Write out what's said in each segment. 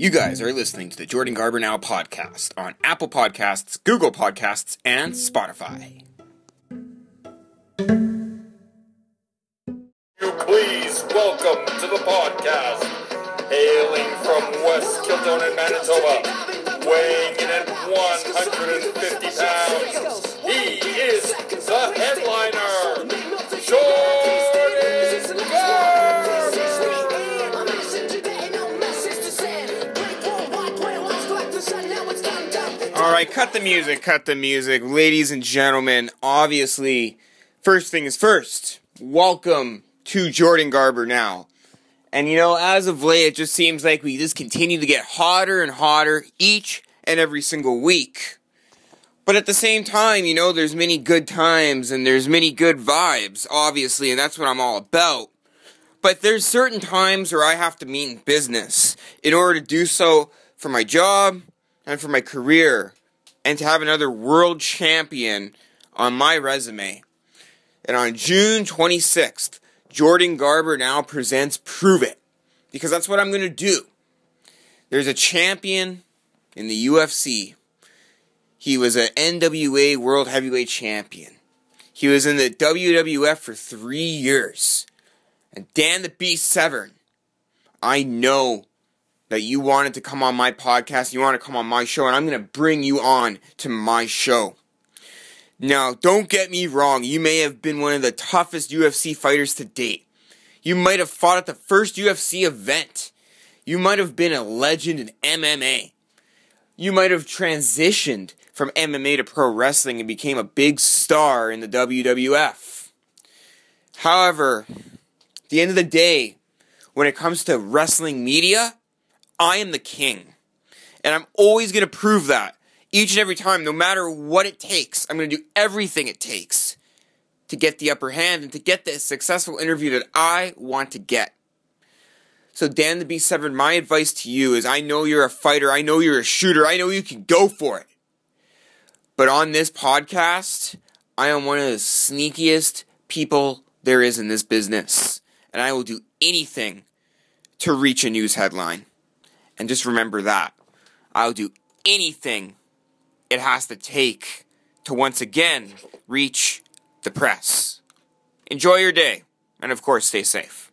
You guys are listening to the Jordan Garber Now podcast on Apple Podcasts, Google Podcasts, and Spotify. The music, cut the music. Ladies and gentlemen, obviously, first thing is first. Welcome to Jordan Garber now. And you know, as of late, it just seems like we just continue to get hotter and hotter each and every single week. But at the same time, you know, there's many good times and there's many good vibes, obviously, and that's what I'm all about. But there's certain times where I have to meet in business in order to do so for my job and for my career and to have another world champion on my resume. And on June 26th, Jordan Garber now presents Prove It. Because that's what I'm going to do. There's a champion in the UFC. He was an NWA World Heavyweight Champion. He was in the WWF for three years. And Dan the Beast Severn, I know that you wanted to come on my podcast, you want to come on my show, and I'm going to bring you on to my show. Now, don't get me wrong, you may have been one of the toughest UFC fighters to date. You might have fought at the first UFC event. You might have been a legend in MMA. You might have transitioned from MMA to pro wrestling and became a big star in the WWF. However, at the end of the day, when it comes to wrestling media, I am the king. And I'm always going to prove that each and every time, no matter what it takes. I'm going to do everything it takes to get the upper hand and to get the successful interview that I want to get. So, Dan the Beast Severn, my advice to you is I know you're a fighter, I know you're a shooter, I know you can go for it. But on this podcast, I am one of the sneakiest people there is in this business. And I will do anything to reach a news headline. And just remember that. I'll do anything it has to take to once again reach the press. Enjoy your day, and of course, stay safe.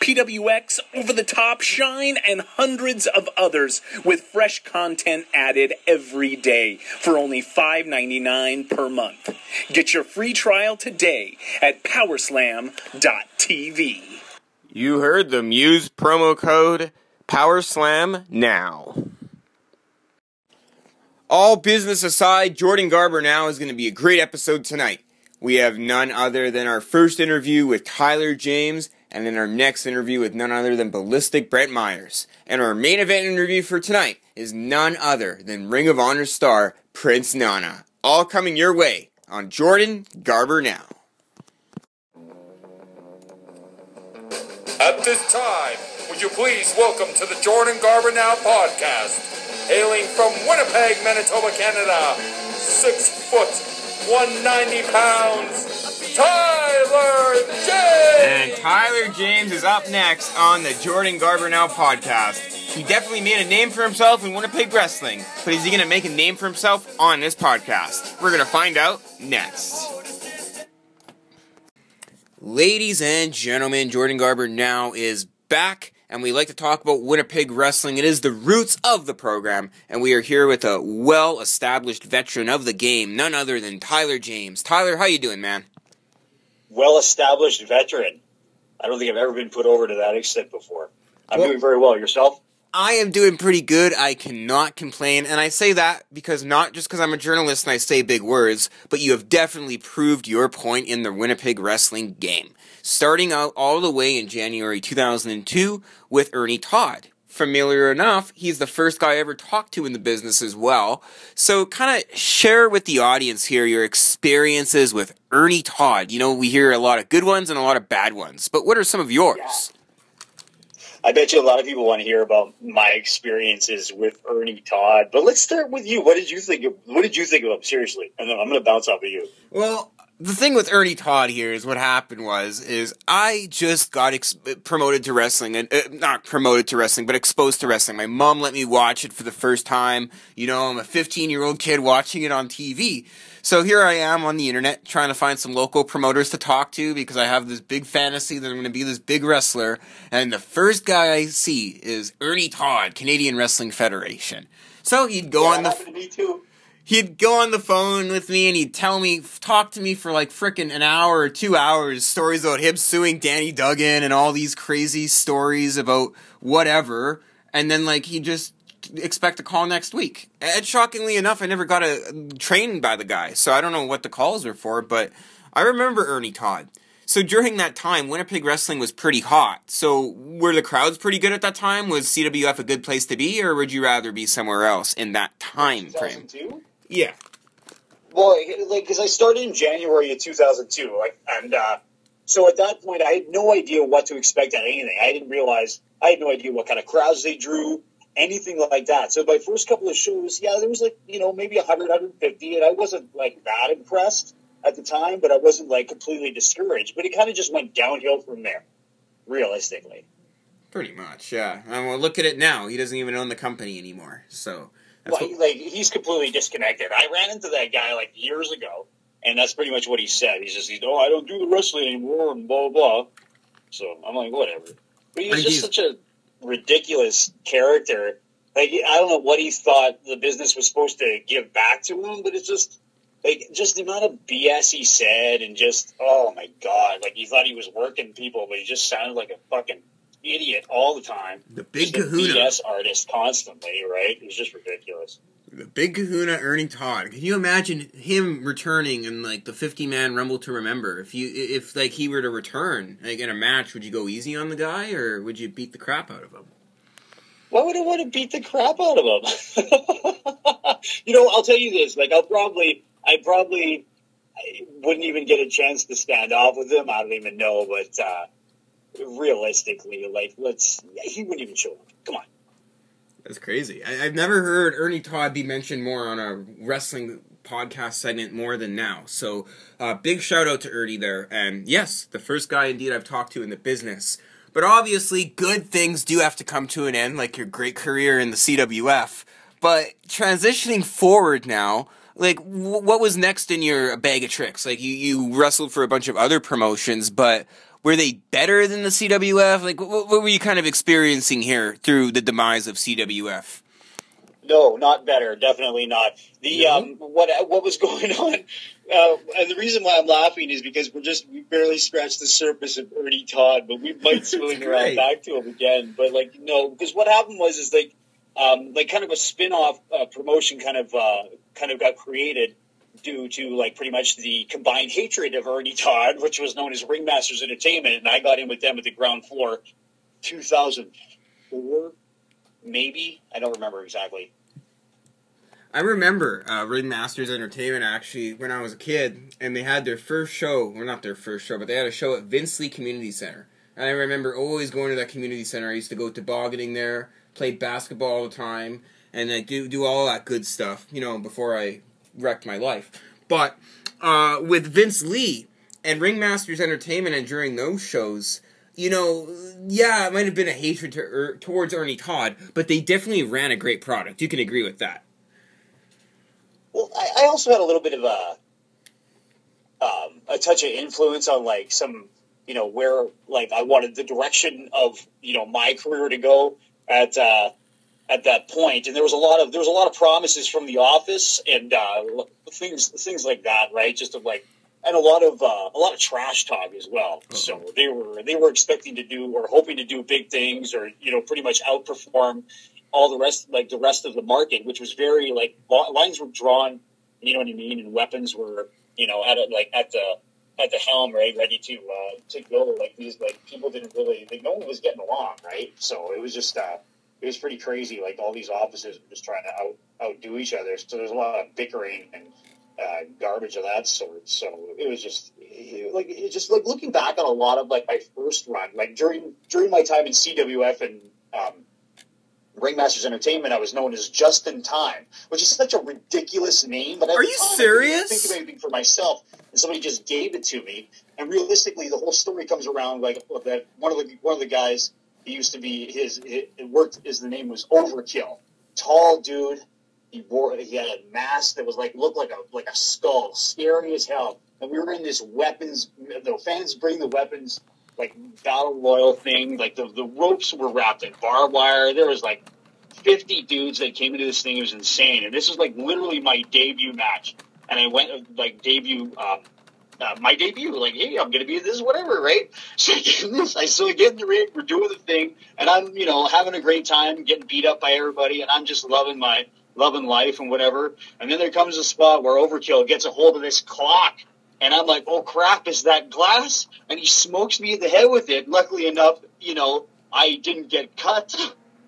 PWX, Over the Top, Shine, and hundreds of others with fresh content added every day for only $5.99 per month. Get your free trial today at powerslam.tv. You heard them. Use promo code PowerSlam now. All business aside, Jordan Garber now is going to be a great episode tonight. We have none other than our first interview with Tyler James and then our next interview with none other than Ballistic Brett Myers. And our main event interview for tonight is none other than Ring of Honor star Prince Nana. All coming your way on Jordan Garber Now. At this time, would you please welcome to the Jordan Garber Now podcast, hailing from Winnipeg, Manitoba, Canada, six foot, 190 pounds, Tyler James! And Tyler James is up next on the Jordan Garber Now podcast. He definitely made a name for himself in Winnipeg wrestling, but is he going to make a name for himself on this podcast? We're going to find out next. Ladies and gentlemen, Jordan Garber now is back, and we like to talk about Winnipeg wrestling. It is the roots of the program, and we are here with a well-established veteran of the game, none other than Tyler James. Tyler, how you doing, man? Well established veteran. I don't think I've ever been put over to that extent before. I'm Well- doing very well. Yourself? I am doing pretty good. I cannot complain. And I say that because not just because I'm a journalist and I say big words, but you have definitely proved your point in the Winnipeg wrestling game. Starting out all the way in January 2002 with Ernie Todd. Familiar enough, he's the first guy I ever talked to in the business as well. So kind of share with the audience here your experiences with Ernie Todd. You know, we hear a lot of good ones and a lot of bad ones, but what are some of yours? I bet you a lot of people want to hear about my experiences with Ernie Todd. But let's start with you. What did you think? Of, what did you think of him? Seriously, and then I'm going to bounce off of you. Well, the thing with Ernie Todd here is what happened was is I just got ex- promoted to wrestling and uh, not promoted to wrestling but exposed to wrestling. My mom let me watch it for the first time. You know, I'm a 15-year-old kid watching it on TV. So here I am on the internet trying to find some local promoters to talk to because I have this big fantasy that I'm going to be this big wrestler and the first guy I see is Ernie Todd, Canadian Wrestling Federation. So he'd go on the happened to me too. He'd go on the phone with me and he'd tell me, talk to me for like frickin' an hour or two hours, stories about him suing Danny Duggan and all these crazy stories about whatever. And then like he just expect a call next week. And shockingly enough, I never got a trained by the guy, so I don't know what the calls were for, but I remember Ernie Todd. So during that time, Winnipeg wrestling was pretty hot. So were the crowds pretty good at that time? Was CWF a good place to be, or would you rather be somewhere else in that time frame? 2002? Yeah. Well, like, because I started in January of 2002, like, and uh, so at that point, I had no idea what to expect at anything. I didn't realize I had no idea what kind of crowds they drew, anything like that. So my first couple of shows, yeah, there was like you know maybe 100, 150, and I wasn't like that impressed at the time, but I wasn't like completely discouraged. But it kind of just went downhill from there, realistically. Pretty much, yeah. And well, look at it now. He doesn't even own the company anymore. So that's Well, what, like he's completely disconnected. I ran into that guy like years ago, and that's pretty much what he said. He's just, oh, I don't do the wrestling anymore, and blah blah blah. So I'm like, whatever. But he was just such a ridiculous character. Like I don't know what he thought the business was supposed to give back to him, but it's just like just the amount of BS he said, and just oh my god, like he thought he was working people, but he just sounded like a fucking idiot all the time. the big a Kahuna, BS artist constantly, right? It was just ridiculous. the big Kahuna, Ernie Todd. Can you imagine him returning in like the fifty man Rumble to Remember? If you if like he were to return like in a match, would you go easy on the guy or would you beat the crap out of him? Why would I want to beat the crap out of him? you know, I'll tell you this. Like, I'll probably, I probably I wouldn't even get a chance to stand off with him. I don't even know, but uh, realistically, like, let's, he wouldn't even show up. Come on. That's crazy. I, I've never heard Ernie Todd be mentioned more on a wrestling podcast segment more than now. So, uh, big shout out to Ernie there. And yes, the first guy indeed I've talked to in the business. But obviously, good things do have to come to an end, like your great career in the CWF. But transitioning forward now, like, w- what was next in your bag of tricks? Like, you, you wrestled for a bunch of other promotions, but were they better than the CWF? Like, what, what were you kind of experiencing here through the demise of CWF? No, not better. Definitely not. The No? um, what what was going on, uh, and the reason why I'm laughing is because we're just we barely scratched the surface of Ernie Todd, but we might swing around back to him again. But like no, because what happened was is like um, like kind of a spin off uh, promotion kind of uh, kind of got created due to like pretty much the combined hatred of Ernie Todd, which was known as Ringmasters Entertainment, and I got in with them at the ground floor, 2004, maybe I don't remember exactly. I remember uh, Ringmasters Entertainment actually when I was a kid, and they had their first show. Well, not their first show, but they had a show at Vince Leah Community Center. And I remember always going to that community center. I used to go tobogganing there, play basketball all the time, and like do do all that good stuff. You know, before I wrecked my life. But uh, with Vince Leah and Ringmasters Entertainment, and during those shows. You know, yeah, it might have been a hatred to, er, towards Ernie Todd, but they definitely ran a great product. You can agree with that. Well, I, I also had a little bit of a um, a touch of influence on like some, you know, where like I wanted the direction of you know my career to go at uh, at that point, and there was a lot of there was a lot of promises from the office and uh, things things like that, right? Just of like and a lot of uh, a lot of trash talk as well. So they were they were expecting to do or hoping to do big things or you know pretty much outperform all the rest like the rest of the market, which was very like lines were drawn. You know what I mean? And weapons were you know at a, like at the at the helm, right, ready to uh, to go. Like these like people didn't really like no one was getting along, right? So it was just uh, it was pretty crazy. Like all these offices were just trying to out outdo each other. So there's a lot of bickering and uh, garbage of that sort. So it was just it, like it just like looking back on a lot of like my first run, like during during my time in CWF and um, Ringmasters Entertainment, I was known as Just in Time, which is such a ridiculous name. But Are you serious? think of anything for myself, and somebody just gave it to me. And realistically, the whole story comes around like that. One of the one of the guys he used to be his it worked. His the name was Overkill, tall dude. He wore he had a mask that was like looked like a like a skull, scary as hell. And we were in this weapons. The fans bring the weapons like battle royal thing. Like the the ropes were wrapped in barbed wire. There was like 50 dudes that came into this thing. It was insane. And this was like literally my debut match. And I went like debut, um, uh, my debut, like, hey, I'm going to be this, whatever, right? So I get in this, I get in the ring, we're doing the thing, and I'm, you know, having a great time, getting beat up by everybody, and I'm just loving my, loving life and whatever. And then there comes a spot where Overkill gets a hold of this clock. And I'm like, oh crap, is that glass? And he smokes me in the head with it. Luckily enough, you know, I didn't get cut.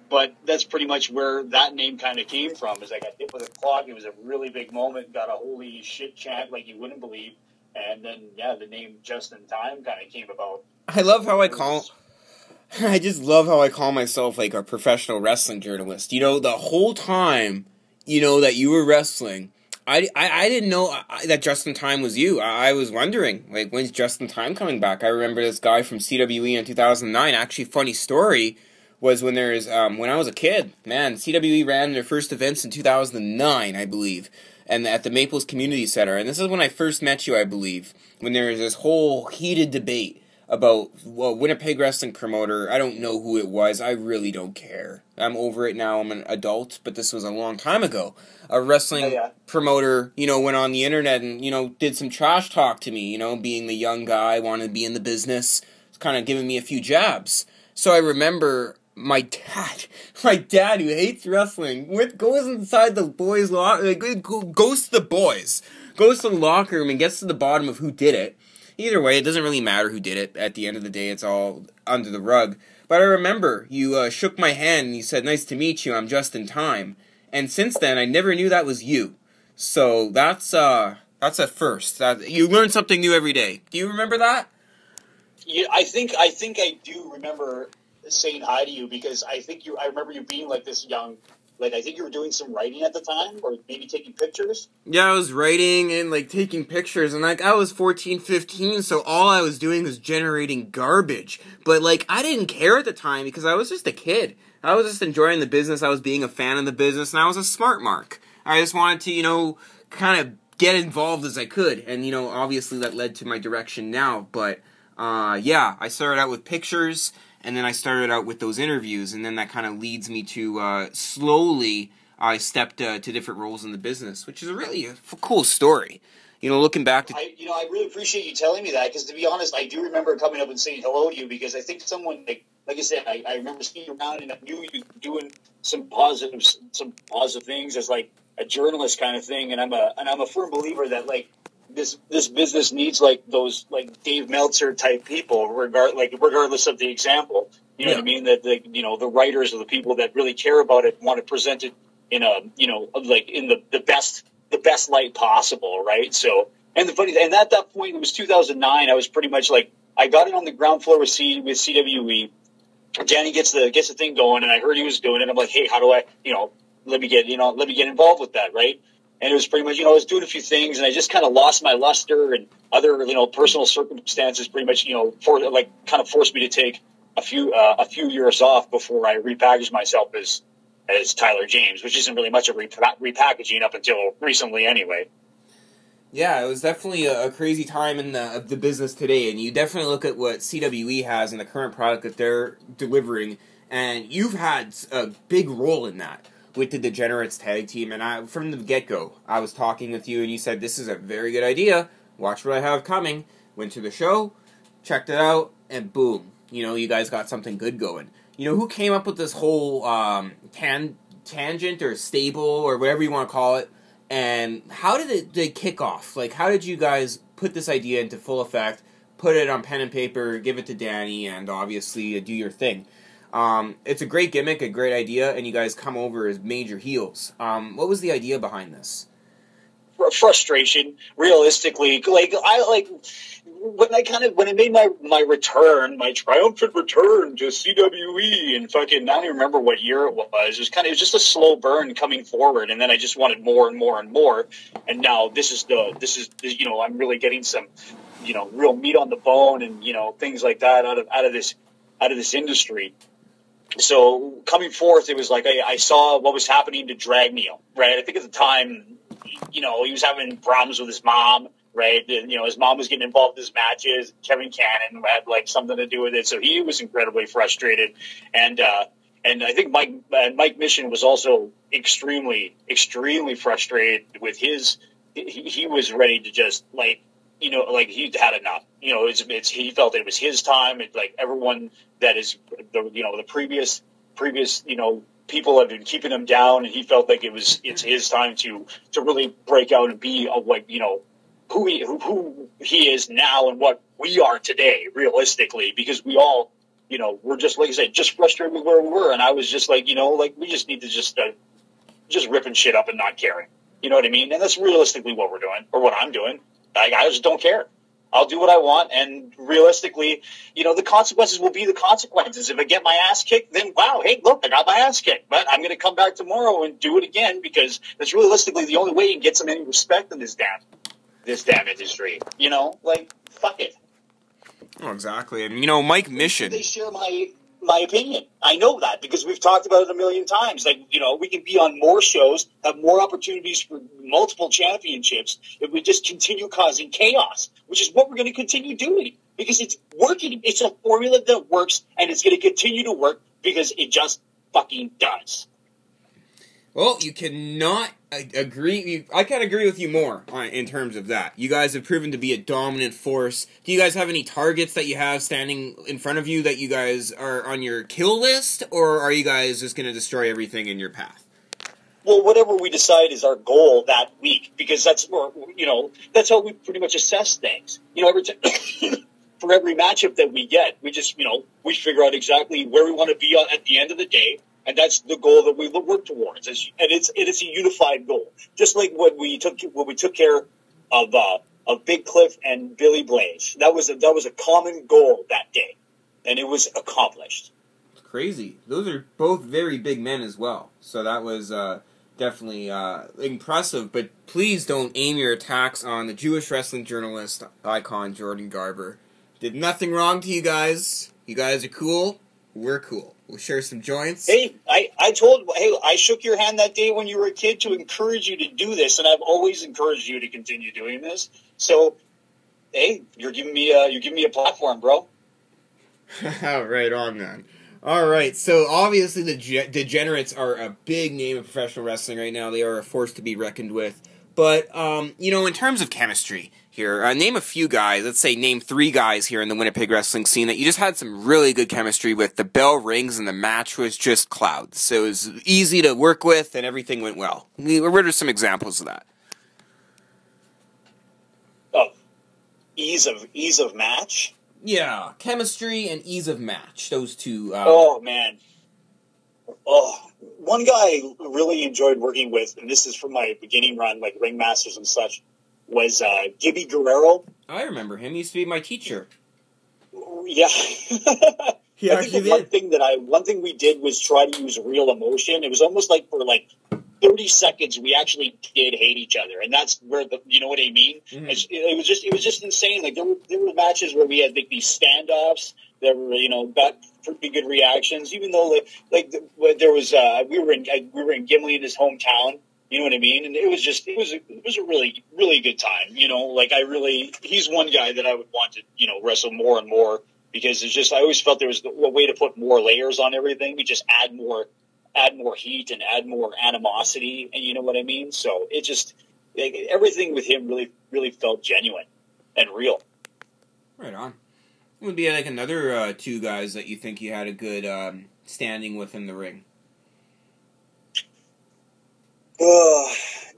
But that's pretty much where that name kind of came from. Is I got hit with a clock. It was a really big moment. Got a holy shit chant like you wouldn't believe. And then yeah, the name Just in Time kind of came about. I love how I call. I just love how I call myself like a professional wrestling journalist. You know, the whole time, you know that you were wrestling. I, I, I didn't know I, that Justin Time was you. I, I was wondering, like, when's Justin Time coming back? I remember this guy from CWE in 2009. Actually, funny story was when there is um, when I was a kid. Man, CWE ran their first events in 2009, I believe, and at the Maples Community Center. And this is when I first met you, I believe, when there was this whole heated debate about well Winnipeg wrestling promoter. I don't know who it was. I really don't care. I'm over it now. I'm an adult, but this was a long time ago. A wrestling Oh, yeah. promoter, you know, went on the internet and you know did some trash talk to me. You know, being the young guy, wanted to be in the business, kind of giving me a few jabs. So I remember my dad, my dad who hates wrestling, with goes inside the boys' locker, like, goes to the boys, goes to the locker room and gets to the bottom of who did it. Either way, it doesn't really matter who did it. At the end of the day, it's all under the rug. But I remember you uh, shook my hand and you said, "Nice to meet you. I'm just in time." And since then, I never knew that was you. So that's uh that's a first. That you learn something new every day. Do you remember that? Yeah, I think I think I do remember saying hi to you because I think you. I remember you being like this young. Like I think you were doing some writing at the time, or maybe taking pictures. Yeah, I was writing and like taking pictures and like I was 14, 15, so all I was doing was generating garbage. But like I didn't care at the time because I was just a kid. I was just enjoying the business. I was being a fan of the business and I was a smart mark. I just wanted to, you know, kind of get involved as I could. And you know, obviously that led to my direction now, but uh yeah, I started out with pictures and then I started out with those interviews and then that kind of leads me to uh slowly I stepped uh, to different roles in the business, which is a really cool story. You know, looking back to I, you know, I really appreciate you telling me that because to be honest, I do remember coming up and saying hello to you because I think someone like, like I said, I, I remember seeing you around and I knew you doing some positive, some positive things as like a journalist kind of thing, and I'm a and I'm a firm believer that like this this business needs like those like Dave Meltzer type people, regard like regardless of the example. You know what I mean? That the you know the writers or the people that really care about it want to present it in a you know like in the the best the best light possible, right? So and the funny and at that point it was 2009. I was pretty much like I got it on the ground floor with C with CWE. Danny gets the gets the thing going, and I heard he was doing it. I'm like, hey, how do I you know let me get you know let me get involved with that, right? And it was pretty much you know I was doing a few things, and I just kind of lost my luster and other you know personal circumstances pretty much you know for like kind of forced me to take a few uh, a few years off before I repackaged myself as as Tyler James, which isn't really much of repa- repackaging up until recently anyway. Yeah, it was definitely a, a crazy time in the the business today, and you definitely look at what CWE has and the current product that they're delivering, and you've had a big role in that with the Degenerates tag team. And I, from the get go, I was talking with you, and you said this is a very good idea. watch what I have coming. Went to the show, checked it out, and boom, you know, you guys got something good going. You know, who came up with this whole um, tan- tangent or stable or whatever you want to call it? And how did it, kick off? Like, how did you guys put this idea into full effect, put it on pen and paper, give it to Danny, and obviously uh, do your thing? Um, it's a great gimmick, a great idea, and you guys come over as major heels. Um, what was the idea behind this? frustration realistically like i like when i kind of when i made my my return my triumphant return to cwe and fucking i don't even remember what year it was it was kind of it was just a slow burn coming forward and then i just wanted more and more and more and now this is the this is you know i'm really getting some you know real meat on the bone and you know things like that out of out of this out of this industry so coming forth, it was like I, I, saw what was happening to Drag Neil, right? I think at the time, you know, he was having problems with his mom, right? And, you know, his mom was getting involved in his matches. Kevin Cannon had like something to do with it, so he was incredibly frustrated. And uh, and I think Mike uh, Mike Mission was also extremely extremely frustrated with his. He, he was ready to just like you know, like he'd had enough. You know, it's, it's he felt it was his time. It, like everyone that is the you know the previous previous you know people have been keeping him down, and he felt like it was it's his time to to really break out and be a, like you know who he who, who he is now and what we are today, realistically, because we all you know we're just like I said, just frustrated with where we were, and I was just like you know like we just need to just uh, just ripping shit up and not caring. You know what I mean? And that's realistically what we're doing, or what I'm doing. I, I just don't care. I'll do what I want, and realistically, you know, the consequences will be the consequences. If I get my ass kicked, then wow, hey, look, I got my ass kicked, but I'm going to come back tomorrow and do it again because that's realistically the only way you can get some any respect in this damn this damn industry. You know, like fuck it. Oh, exactly, and you know, Mike Mission. They share my my opinion. I know that because we've talked about it a million times. Like, you know, we can be on more shows, have more opportunities for multiple championships if we just continue causing chaos, which is what we're going to continue doing because it's working. It's a formula that works and it's going to continue to work because it just fucking does. Well, you cannot agree. I can't agree with you more in terms of that. You guys have proven to be a dominant force. Do you guys have any targets that you have standing in front of you that you guys are on your kill list, or are you guys just going to destroy everything in your path? Well, whatever we decide is our goal that week, because that's where you know that's how we pretty much assess things. You know, every for every matchup that we get, we just, you know, we figure out exactly where we want to be at the end of the day, and that's the goal that we work towards. and it's it is a unified goal, just like when we took when we took care of uh, of Big Cliff and Billy Blaze. That was a, that was a common goal that day, and it was accomplished. Crazy. Those are both very big men as well. So that was uh, definitely uh, impressive. But please don't aim your attacks on the Jewish wrestling journalist icon Jordan Garber. Did nothing wrong to you guys. You guys are cool. We're cool. We'll share some joints. Hey, I, I told, hey, I shook your hand that day when you were a kid to encourage you to do this, and I've always encouraged you to continue doing this. So, hey, you're giving me a, you're giving me a platform, bro. right on, man. All right, so obviously the ge- Degenerates are a big name in professional wrestling right now. They are a force to be reckoned with. But um, you know, in terms of chemistry, here. Uh, name a few guys. Let's say name three guys here in the Winnipeg wrestling scene that you just had some really good chemistry with. The bell rings and the match was just clouds. So it was easy to work with and everything went well. What are some examples of that? Oh, ease of ease of match. Yeah, chemistry and ease of match. Those two. Um, oh man. Oh, one guy I really enjoyed working with, and this is from my beginning run, like ringmasters and such was uh, Gibby Guerrero. I remember him. He used to be my teacher. Yeah. he I think the one thing that I one thing we did was try to use real emotion. It was almost like for like thirty seconds we actually did hate each other, and that's where the you know what I mean. Mm-hmm. It, was just it was just insane. Like there were there were matches where we had like these standoffs that were you know got pretty good reactions, even though like like there was uh, we were in we were in Gimli in his hometown you know what I mean? And it was just it was a, it was a really really good time. You know, like I really he's one guy that I would want to you know wrestle more and more because it's just I always felt there was a way to put more layers on everything. We just add more add more heat and add more animosity, and you know what I mean. So it just like, everything with him really really felt genuine. and real. Right on. Would be like another uh, two guys that you think you had a good um, standing with in the ring.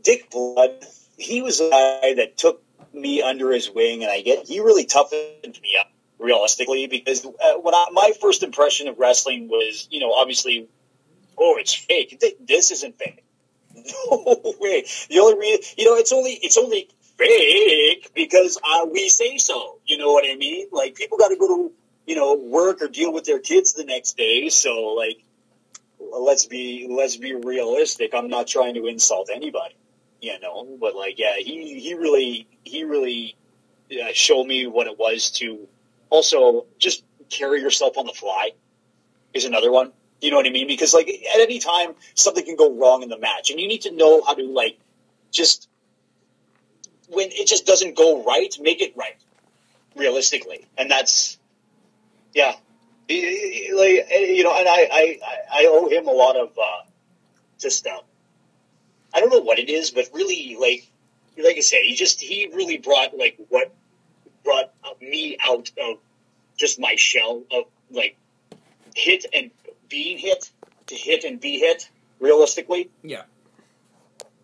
Dick Blood, he was a guy that took me under his wing, and I get he really toughened me up realistically because uh, when I, my first impression of wrestling was, you know, obviously, oh, it's fake. This isn't fake. No way. The only reason, you know, it's only it's only fake because uh, we say so. You know what I mean? Like people got to go to you know work or deal with their kids the next day, so like let's be let's be realistic. I'm not trying to insult anybody, you know, but like yeah, he he really he really uh, showed me what it was to also just carry yourself on the fly is another one. You know what I mean? Because like at any time something can go wrong in the match, and you need to know how to like just when it just doesn't go right, make it right realistically, and that's yeah, like you know, and I I I owe him a lot of uh, just uh, I don't know what it is, but really like like I say, he just he really brought like what brought me out of just my shell of like hit and being hit to hit and be hit realistically. Yeah.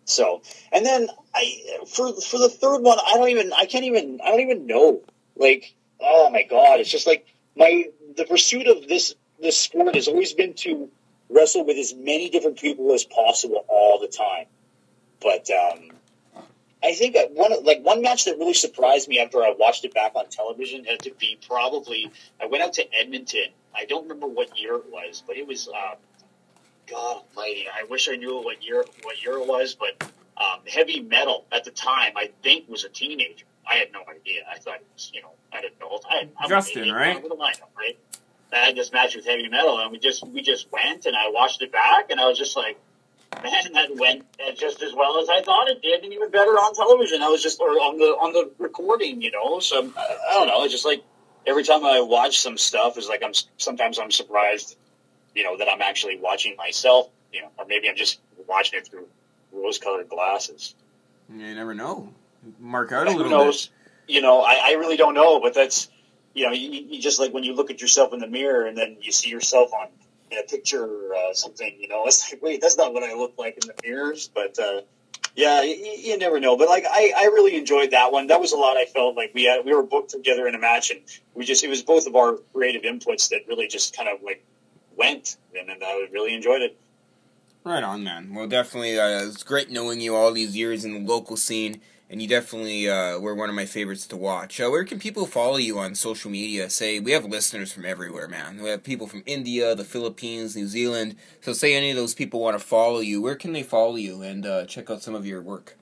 So, and then I for for the third one, I don't even I can't even I don't even know. Like, oh my god, it's just like my the pursuit of this this sport has always been to wrestle with as many different people as possible all the time. But um, I think one like one match that really surprised me after I watched it back on television had to be probably I went out to Edmonton. I don't remember what year it was, but it was uh, God Almighty. I wish I knew what year what year it was, but um, heavy metal at the time I think was a teenager. I had no idea. I thought it was you know I didn't know. I, I'm Justin, right? What do I right? I had this match with heavy metal, and we just we just went, and I watched it back, and I was just like, man, that went just as well as I thought it did, and even better on television. I was just or on the on the recording, you know. So um, I, I don't know. It's just like every time I watch some stuff, is like I'm sometimes I'm surprised, you know, that I'm actually watching myself, you know, or maybe I'm just watching it through rose-colored glasses. You never know. Mark out a Who little knows? You know, I, I really don't know, but that's you know, you, you just like when you look at yourself in the mirror and then you see yourself on in a picture or uh, something, you know, it's like, wait, that's not what I look like in the mirrors. But uh, yeah, you, you never know. But like, I, I really enjoyed that one. That was a lot. I felt like we had we were booked together in a match, and we just it was both of our creative inputs that really just kind of like went, and, and I really enjoyed it. Right on, man. Well, definitely, uh, it's great knowing you all these years in the local scene, and you definitely uh, were one of my favorites to watch. Uh, where can people follow you on social media? Say, we have listeners from everywhere, man. We have people from India, the Philippines, New Zealand. So, say any of those people want to follow you, where can they follow you and uh, check out some of your work?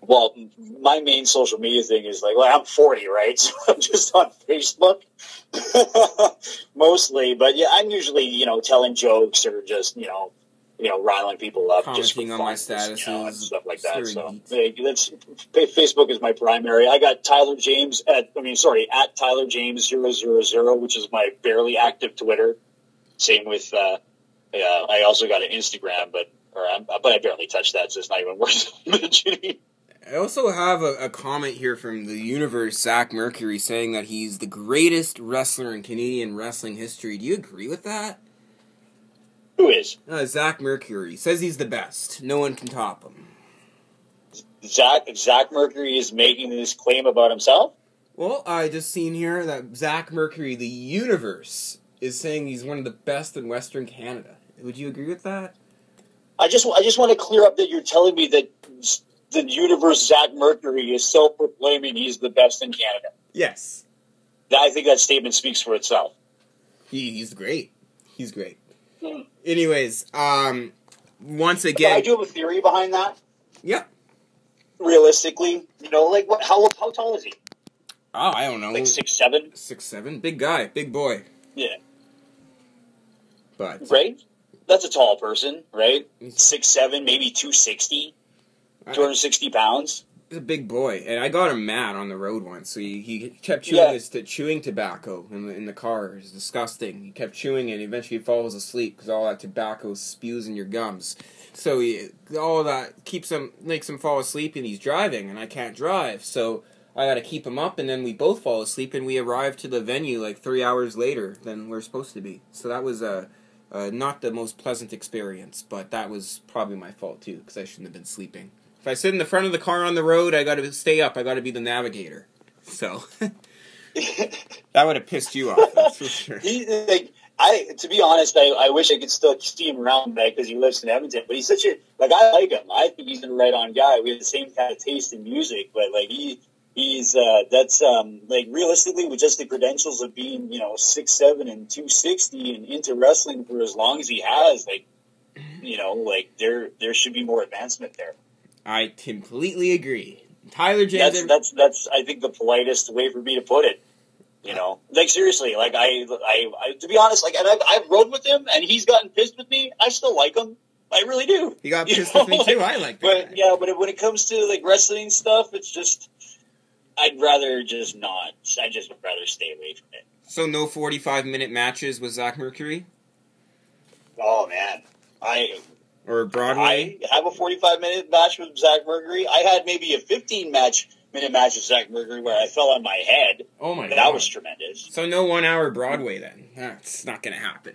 Well, my main social media thing is like, well, I'm 40, right? So I'm just on Facebook mostly. But yeah, I'm usually, you know, telling jokes or just, you know, you know, riling people up, just for on my fun, you know, and stuff like that. So hey, that's Facebook is my primary. I got Tyler James at, I mean, sorry, at Tyler James 000, which is my barely active Twitter. Same with, uh, yeah, I also got an Instagram, but or I, but I barely touch that, so it's not even worth mentioning. I also have a, a comment here from the universe, Zach Mercury, saying that he's the greatest wrestler in Canadian wrestling history. Do you agree with that? Who is? Uh, Zach Mercury says he's the best. No one can top him. Zach Zach Mercury is making this claim about himself. Well, I just seen here that Zach Mercury, the universe, is saying he's one of the best in Western Canada. Would you agree with that? I just I just want to clear up that you're telling me that the universe Zach Mercury is self proclaiming he's the best in Canada. Yes. I think that statement speaks for itself. He, he's great. He's great. Anyways, um, once But I do have a theory behind that. yeah. Realistically, you know, like what? How how tall is he? Oh, I don't know, Like six seven? six seven, big guy, big boy. Yeah, But right. That's a tall person, right? Six seven, maybe 260, 260 pounds. He's a big boy, and I got him mad on the road once. So he, he kept chewing Yeah. his chewing tobacco in the, in the car. It's disgusting. He kept chewing it, and eventually he falls asleep because all that tobacco spews in your gums. So he, all that keeps him makes him fall asleep, and he's driving, and I can't drive. So I got to keep him up, and then we both fall asleep, and we arrive to the venue like three hours later than we're supposed to be. So that was a. Uh, not the most pleasant experience, but that was probably my fault too, because I shouldn't have been sleeping. If I sit in the front of the car on the road, I got to stay up. I got to be the navigator. So that would have pissed you off, that's for sure. he like I to be honest, I, I wish I could still see him around because he lives in Edmonton. But he's such a like I like him. I think he's a right on guy. We have the same kind of taste in music, but like he he's uh that's um like realistically with just the credentials of being you know six seven and two sixty and into wrestling for as long as he has, like you know like there there should be more advancement there. I completely agree. Tyler James. That's that's that's I think the politest way for me to put it. You know, like seriously, like I, I, I to be honest, like and I've, I've rode with him, and he's gotten pissed with me. I still like him. I really do. he got You pissed know, with me too. I like that. But guy. yeah, but when it comes to like wrestling stuff, it's just I'd rather just not. I just would rather stay away from it. So no forty-five minute matches with Zach Mercury Oh man, I or Broadway. I have a 45 minute match with Zach Mercury. I had maybe a 15 match minute match with Zach Mercury where I fell on my head. oh my god. That god. was tremendous. so no one hour Broadway then. That's not gonna happen.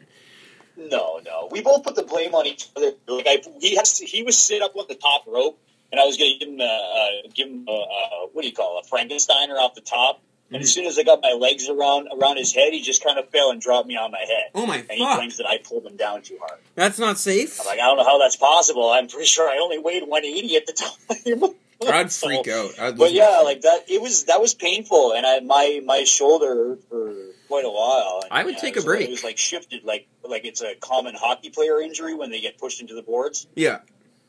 No, no. We both put the blame on each other. Like I, he has to, he was sit up on the top rope, and I was going to give him a, uh, give him a, uh, what do you call it, a Frankensteiner off the top. And as soon as I got my legs around around his head, he just kind of fell and dropped me on my head. Oh my god. And he fuck. claims that I pulled him down too hard. That's not safe. I'm like, I don't know how that's possible. I'm pretty sure I only weighed 180 at the time. I'd So- freak out. I'd But yeah, like that, it was that was painful, and I my my shoulder for quite a while. And, I would yeah, take a so break. It was like shifted, like like it's a common hockey player injury when they get pushed into the boards. yeah.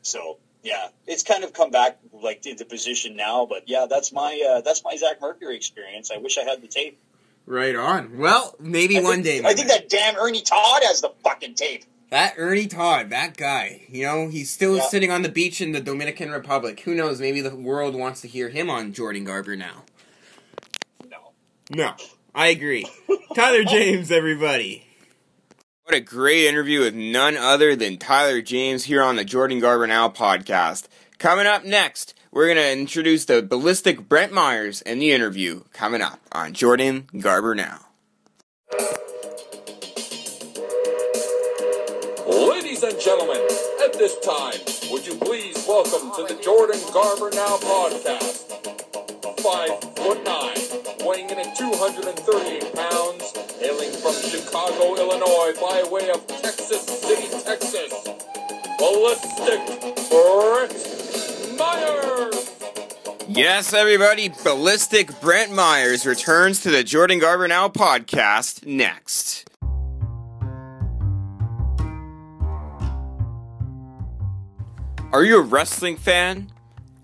So yeah, it's kind of come back like to the position now. But yeah, that's my uh, that's my Zach Mercury experience. I wish I had the tape. Right on. Well, maybe I one think, day. I think that damn Ernie Todd has the fucking tape. That Ernie Todd, that guy, you know, he's still Yeah. sitting on the beach in the Dominican Republic. Who knows? Maybe the world wants to hear him on Jordan Garber now. No. No, I agree. Tyler James, everybody. What a great interview with none other than Tyler James here on the Jordan Garber Now podcast. Coming up next, we're going to introduce the ballistic Brent Myers and the interview coming up on Jordan Garber Now. Ladies and gentlemen, at this time, would you please welcome to the Jordan Garber Now podcast. Five foot nine, weighing in at 238 pounds, hailing from Chicago, Illinois, by way of Texas City, Texas. Ballistic Brett Myers. Yes, everybody, ballistic Brent Myers returns to the Jordan Garber Now podcast next. Are you a wrestling fan?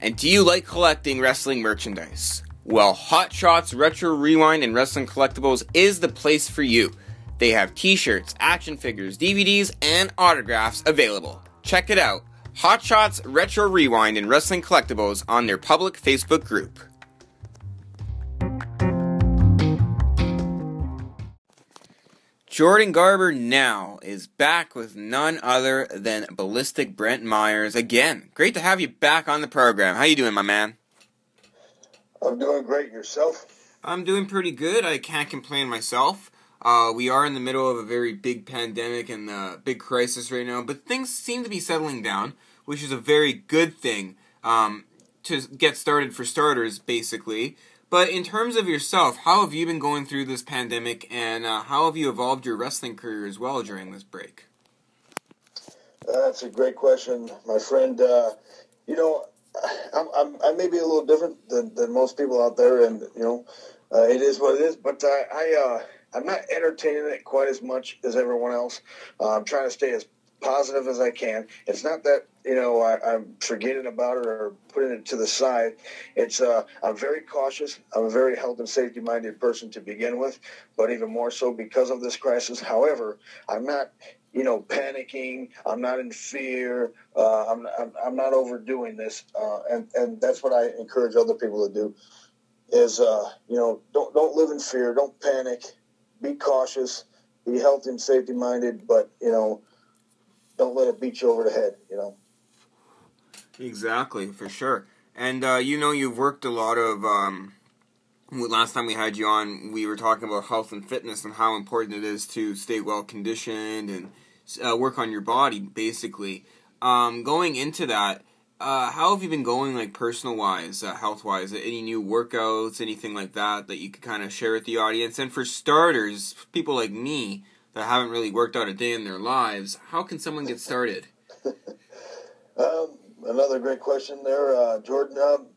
And do you like collecting wrestling merchandise? Well, Hot Shots Retro Rewind and Wrestling Collectibles is the place for you. They have t shirts, action figures, DVDs, and autographs available. Check it out Hot Shots Retro Rewind and Wrestling Collectibles on their public Facebook group. Jordan Garber now is back with none other than Ballistic Brent Myers again. Great to have you back on the program. How you doing, my man? I'm doing great. Yourself? I'm doing pretty good. I can't complain myself. Uh, we are in the middle of a very big pandemic and uh, big crisis right now, but things seem to be settling down, which is a very good thing um, to get started for starters, basically. But in terms of yourself, how have you been going through this pandemic, and uh, how have you evolved your wrestling career as well during this break? That's a great question, my friend. Uh, you know, I'm, I'm, I may be a little different than, than most people out there, and you know, uh, it is what it is. But I, uh, I'm not entertaining it quite as much as everyone else. Uh, I'm trying to stay as positive as I can. It's not that you know I, I'm forgetting about it or putting it to the side. It's uh, I'm very cautious. I'm a very health and safety minded person to begin with, but even more so because of this crisis. However, I'm not you know, panicking. I'm not in fear. Uh, I'm, I'm, I'm not overdoing this, uh, and and that's what I encourage other people to do. Is uh, you know, don't don't live in fear. Don't panic. Be cautious. Be healthy and safety minded, but you know, don't let it beat you over the head. You know. Exactly, for sure. And uh, you know, you've worked a lot of. Um, last time we had you on, we were talking about health and fitness and how important it is to stay well conditioned and uh, work on your body, basically. Um, going into that, uh, how have you been going, like personal wise, uh, health wise? Any new workouts, anything like that that you could kind of share with the audience? And for starters, people like me that haven't really worked out a day in their lives, how can someone get started? um, another great question there, uh, Jordan. Um,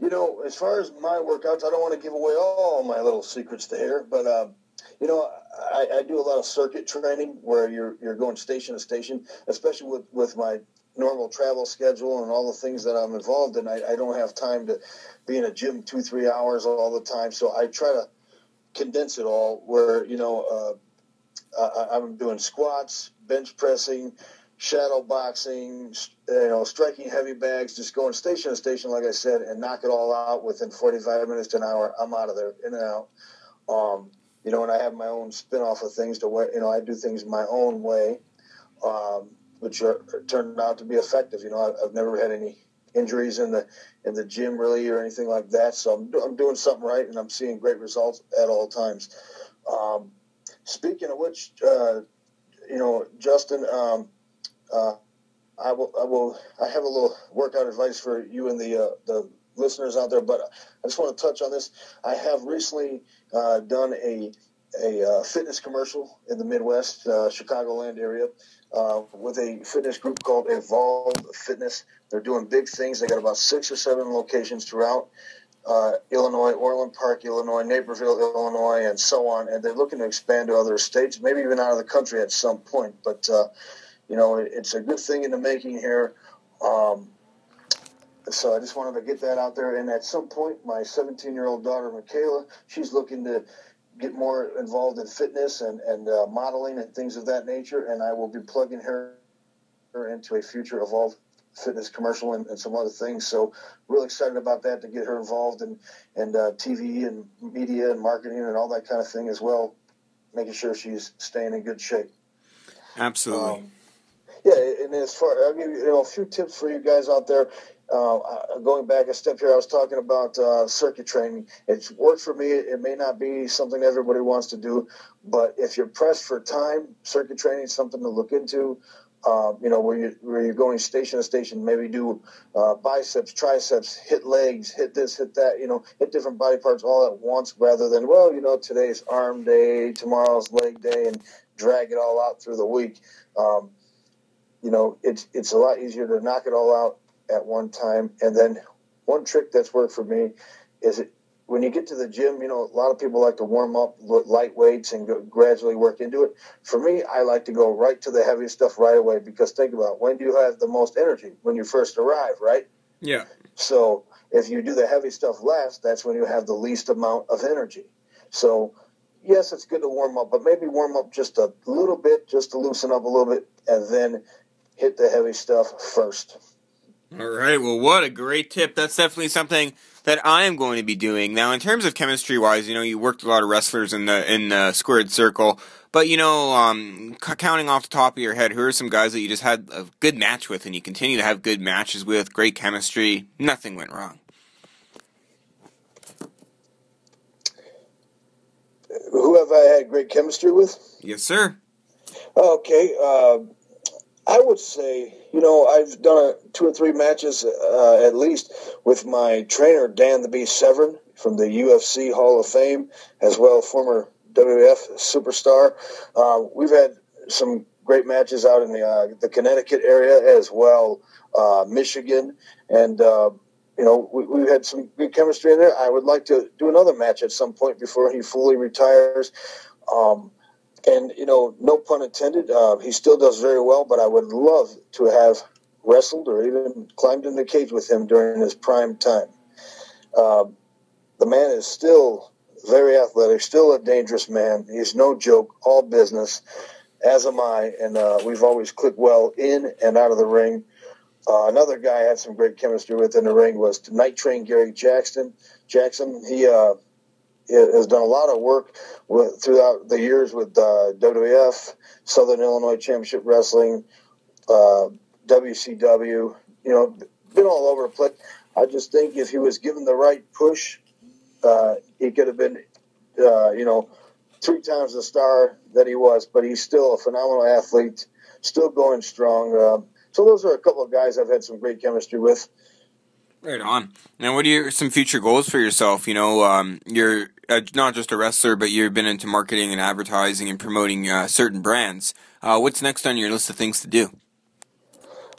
you know, as far as my workouts, I don't want to give away all my little secrets to here, but um, you know, I, I, do a lot of circuit training where you're you're going station to station, especially with with my normal travel schedule and all the things that I'm involved in. I, I don't have time to be in a gym two three hours all the time, so I try to condense it all. Where you know, uh, I, I'm doing squats, bench pressing, shadow boxing, you know, striking heavy bags, just going station to station, like I said, and knock it all out within 45 minutes to an hour. I'm out of there, in and out. Um, you know, and I have my own spin off of things to where, you know, I do things my own way, um, which are, turned out to be effective. You know, I've, I've, never had any injuries in the in the gym really or anything like that. So I'm, I'm doing something right, and I'm seeing great results at all times. Um, speaking of which, uh, you know, Justin, um, uh, I will, I will, I have a little workout advice for you and the uh, the listeners out there, but I just want to touch on this. I have recently uh, done a a uh, fitness commercial in the Midwest, uh, Chicagoland area, uh, with a fitness group called Evolve Fitness. They're doing big things. They got about six or seven locations throughout uh, Illinois, Orland Park, Illinois, Naperville, Illinois, and so on. And they're looking to expand to other states, maybe even out of the country at some point. But uh, you know, it's a good thing in the making here. Um, so I just wanted to get that out there. And at some point, my 17 year old daughter, Michaela, she's looking to get more involved in fitness and, and uh, modeling and things of that nature. And I will be plugging her, her into a future Evolve fitness commercial and, and, some other things. So real excited about that to get her involved in, and uh, TV and media and marketing and all that kind of thing as well, making sure she's staying in good shape. Absolutely. Um, yeah, and as far I'll give you, you know a few tips for you guys out there. Uh, uh, going back a step here, I was talking about uh, circuit training. It's worked for me. It may not be something everybody wants to do, but if you're pressed for time, circuit training is something to look into. Uh, you know, where you where you're going station to station, maybe do uh, biceps, triceps, hit legs, hit this, hit that. You know, hit different body parts all at once, rather than well, you know, today's arm day, tomorrow's leg day, and drag it all out through the week. Um, you know, it's it's a lot easier to knock it all out at one time. And then one trick that's worked for me is it, when you get to the gym, you know, a lot of people like to warm up with light weights and go, gradually work into it. For me, I like to go right to the heavy stuff right away because think about it, when do you have the most energy? When you first arrive, right? Yeah. So if you do the heavy stuff last, that's when you have the least amount of energy. So yes, it's good to warm up, but maybe warm up just a little bit, just to loosen up a little bit, and then hit the heavy stuff first. All right. Well, what a great tip. That's definitely something that I am going to be doing. Now, in terms of chemistry wise, you know, you worked a lot of wrestlers in the in the squared circle, but you know, um, c- counting off the top of your head, who are some guys that you just had a good match with, and you continue to have good matches with, great chemistry, nothing went wrong. Who have I had great chemistry with? Yes, sir. Okay. Uh, I would say, you know, I've done a, two or three matches uh, at least with my trainer Dan the Beast Severn from the UFC Hall of Fame, as well former WWF superstar. Uh, we've had some great matches out in the uh, the Connecticut area as well, uh, Michigan, and uh, you know we, have had some good chemistry in there. I would like to do another match at some point before he fully retires. Um, and you know, no pun intended. Uh, he still does very well, but I would love to have wrestled or even climbed in the cage with him during his prime time. Um, the man is still very athletic, still a dangerous man. He's no joke, all business, as am I, and uh, we've always clicked well in and out of the ring. Uh, another guy I had some great chemistry with in the ring was Night Train Gary Jackson. Jackson, he uh, has done a lot of work with, throughout the years with uh, WWF, Southern Illinois Championship Wrestling, uh, WCW. You know, been all over the place. I just think if he was given the right push, uh, he could have been, uh, you know, three times the star that he was. But he's still a phenomenal athlete, still going strong. Uh, so those are a couple of guys I've had some great chemistry with. Right on. Now, what are your some future goals for yourself? You know, um, you're uh, not just a wrestler, but you've been into marketing and advertising and promoting uh, certain brands. Uh, what's next on your list of things to do?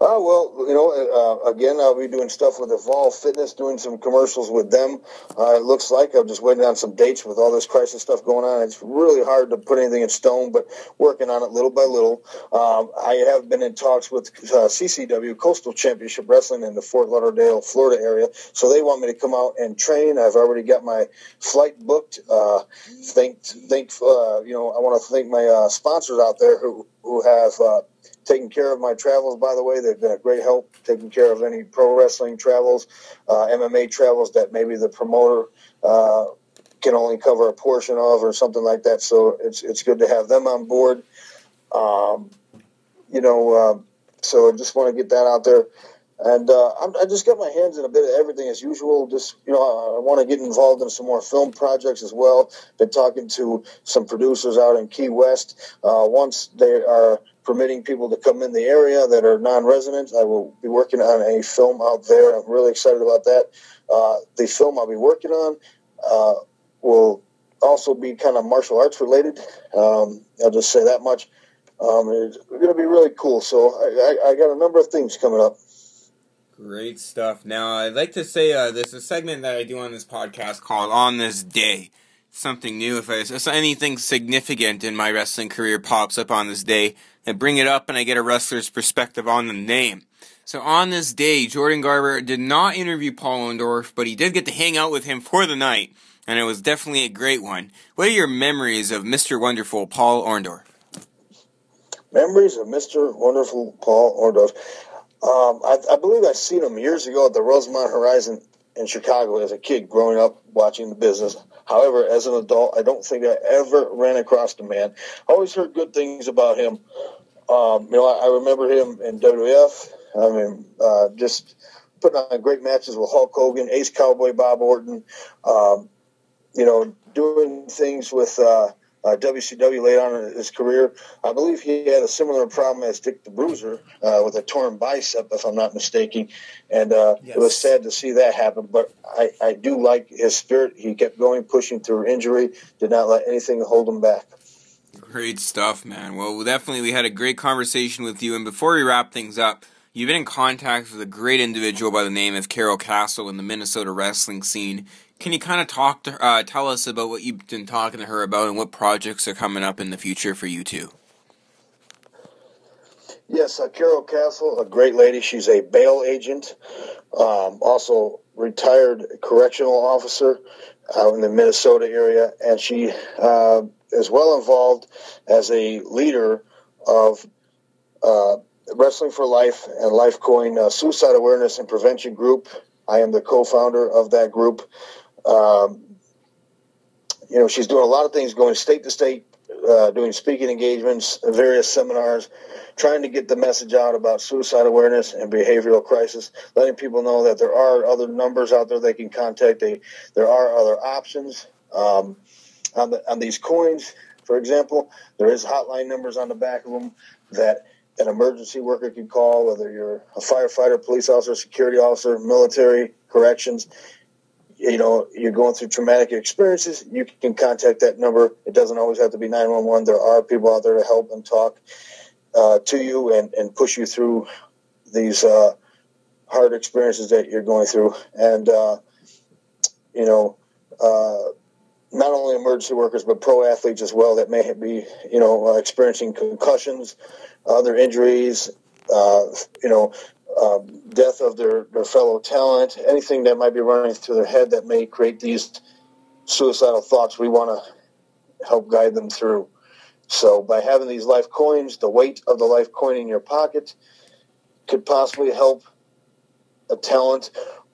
Oh, well, you know, uh, again, I'll be doing stuff with Evolve Fitness, doing some commercials with them. Uh, it looks like I'm just waiting on some dates with all this crisis stuff going on. It's really hard to put anything in stone, but working on it little by little. Um, I have been in talks with uh, CCW, Coastal Championship Wrestling, in the Fort Lauderdale, Florida area. So they want me to come out and train. I've already got my flight booked. Uh, thank, thank, uh, you know, I want to thank my uh, sponsors out there who, who have taking care of my travels. By the way, they've been a great help taking care of any pro wrestling travels, uh, MMA travels that maybe the promoter uh, can only cover a portion of, or something like that. So it's it's good to have them on board. Um, you know, uh, so I just want to get that out there. And uh, i just got my hands in a bit of everything as usual. Just you know, I, I want to get involved in some more film projects as well. Been talking to some producers out in Key West. Uh, once they are permitting people to come in the area that are non-residents. I will be working on a film out there. I'm really excited about that. Uh, the film I'll be working on uh, will also be kind of martial arts related. Um, I'll just say that much. Um, it's going to be really cool. So I, I, I, got a number of things coming up. Great stuff. Now I'd like to say uh, there's a segment that I do on this podcast called "On This Day." Something new. If, I, if anything significant in my wrestling career pops up on this day, I bring it up and I get a wrestler's perspective on the name. So on this day, Jordan Garber did not interview Paul Orndorff, but he did get to hang out with him for the night, and it was definitely a great one. What are your memories of Mr. Wonderful Paul Orndorff? Memories of Mr. Wonderful Paul Orndorff. Um, I, I, believe I seen him years ago at the Rosemont Horizon in Chicago as a kid growing up watching the business. However, as an adult, I don't think I ever ran across the man. I always heard good things about him. Um, you know, I, I, remember him in WWF. I mean, uh, just putting on great matches with Hulk Hogan, Ace Cowboy Bob Orton. Um, you know, doing things with uh, uh, WCW late on in his career. I believe he had a similar problem as Dick the Bruiser uh, with a torn bicep, if I'm not mistaken. And uh, yes. it was sad to see that happen. But I, I do like his spirit. He kept going, pushing through injury, did not let anything hold him back. Great stuff, man. Well, definitely, we had a great conversation with you. And before we wrap things up, you've been in contact with a great individual by the name of Carol Castle in the Minnesota wrestling scene. Can you kind of talk to uh, tell us about what you've been talking to her about and what projects are coming up in the future for you two? Yes, uh, Carol Castle, a great lady. She's a bail agent, um, also retired correctional officer out in the Minnesota area, and she is well involved as a leader of uh, Wrestling for Life and Lifecoin uh, Suicide Awareness and Prevention Group. I am the co-founder of that group. Um, you know, she's doing a lot of things, going state to state, uh, doing speaking engagements, various seminars, trying to get the message out about suicide awareness and behavioral crisis, letting people know that there are other numbers out there they can contact. They, there are other options. Um, on, the, on these coins, for example, there is hotline numbers on the back of them that an emergency worker can call, whether you're a firefighter, police officer, security officer, military, corrections you know, you're going through traumatic experiences, you can contact that number. It doesn't always have to be 911. There are people out there to help and talk uh, to you and, and push you through these uh, hard experiences that you're going through. And, uh, you know, uh, not only emergency workers but pro athletes as well that may be you know uh, experiencing concussions, other injuries, uh, you know, uh, death of their, their fellow talent, anything that might be running through their head that may create these suicidal thoughts. We want to help guide them through. So by having these life coins, the weight of the life coin in your pocket could possibly help a talent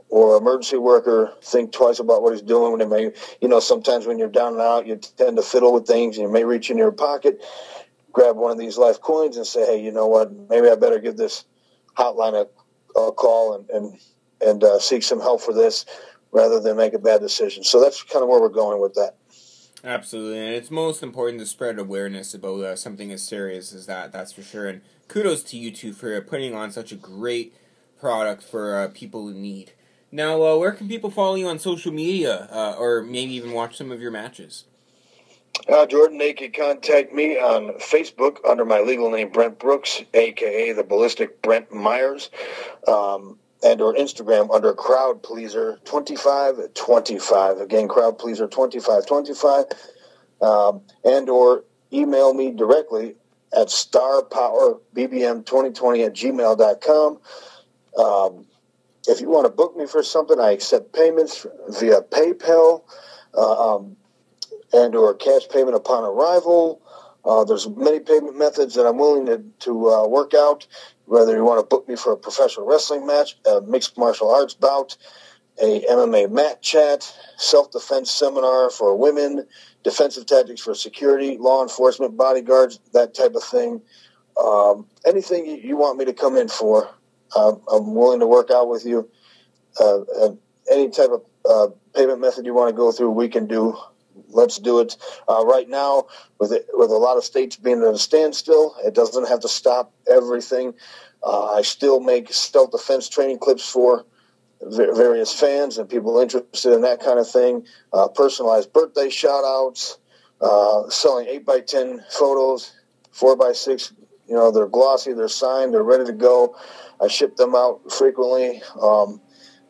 or emergency worker think twice about what he's doing when may you know sometimes when you're down and out you tend to fiddle with things and you may reach in your pocket grab one of these life coins and say hey you know what maybe i better give this hotline a, a call and and, and uh, seek some help for this rather than make a bad decision so that's kind of where we're going with that Absolutely, and it's most important to spread awareness about uh, something as serious as that. That's for sure. And kudos to you two for putting on such a great product for uh, people in need. Now, uh, where can people follow you on social media, uh, or maybe even watch some of your matches? Uh, Jordan, they can contact me on Facebook under my legal name Brent Brooks, aka the Ballistic Brent Myers, um, and or Instagram under Crowd Pleaser twenty five twenty five. Again, Crowd Pleaser twenty five twenty five, um, and or email me directly at starpowerbbm2020 at gmail.com. Um, if you want to book me for something, I accept payments via PayPal uh, um, and or cash payment upon arrival. Uh, there's many payment methods that I'm willing to, to uh, work out. Whether you want to book me for a professional wrestling match, a mixed martial arts bout, a MMA mat chat, self-defense seminar for women, defensive tactics for security, law enforcement, bodyguards, that type of thing. Um, anything you want me to come in for, uh, I'm willing to work out with you. Uh, any type of uh, payment method you want to go through, we can do. Let's do it. Uh, right now, with it, with a lot of states being at a standstill, it doesn't have to stop everything. Uh, I still make self defense training clips for various fans and people interested in that kind of thing. Uh, personalized birthday shout outs, selling 8 by 10 photos, 4 by 6 you know, they're glossy, they're signed, they're ready to go. I ship them out frequently. Um,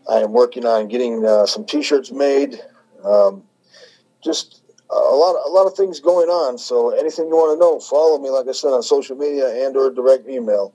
I am working on getting uh, some T-shirts made. Um, just a lot, a lot of things going on. So anything you want to know, follow me, like I said, on social media and or direct email.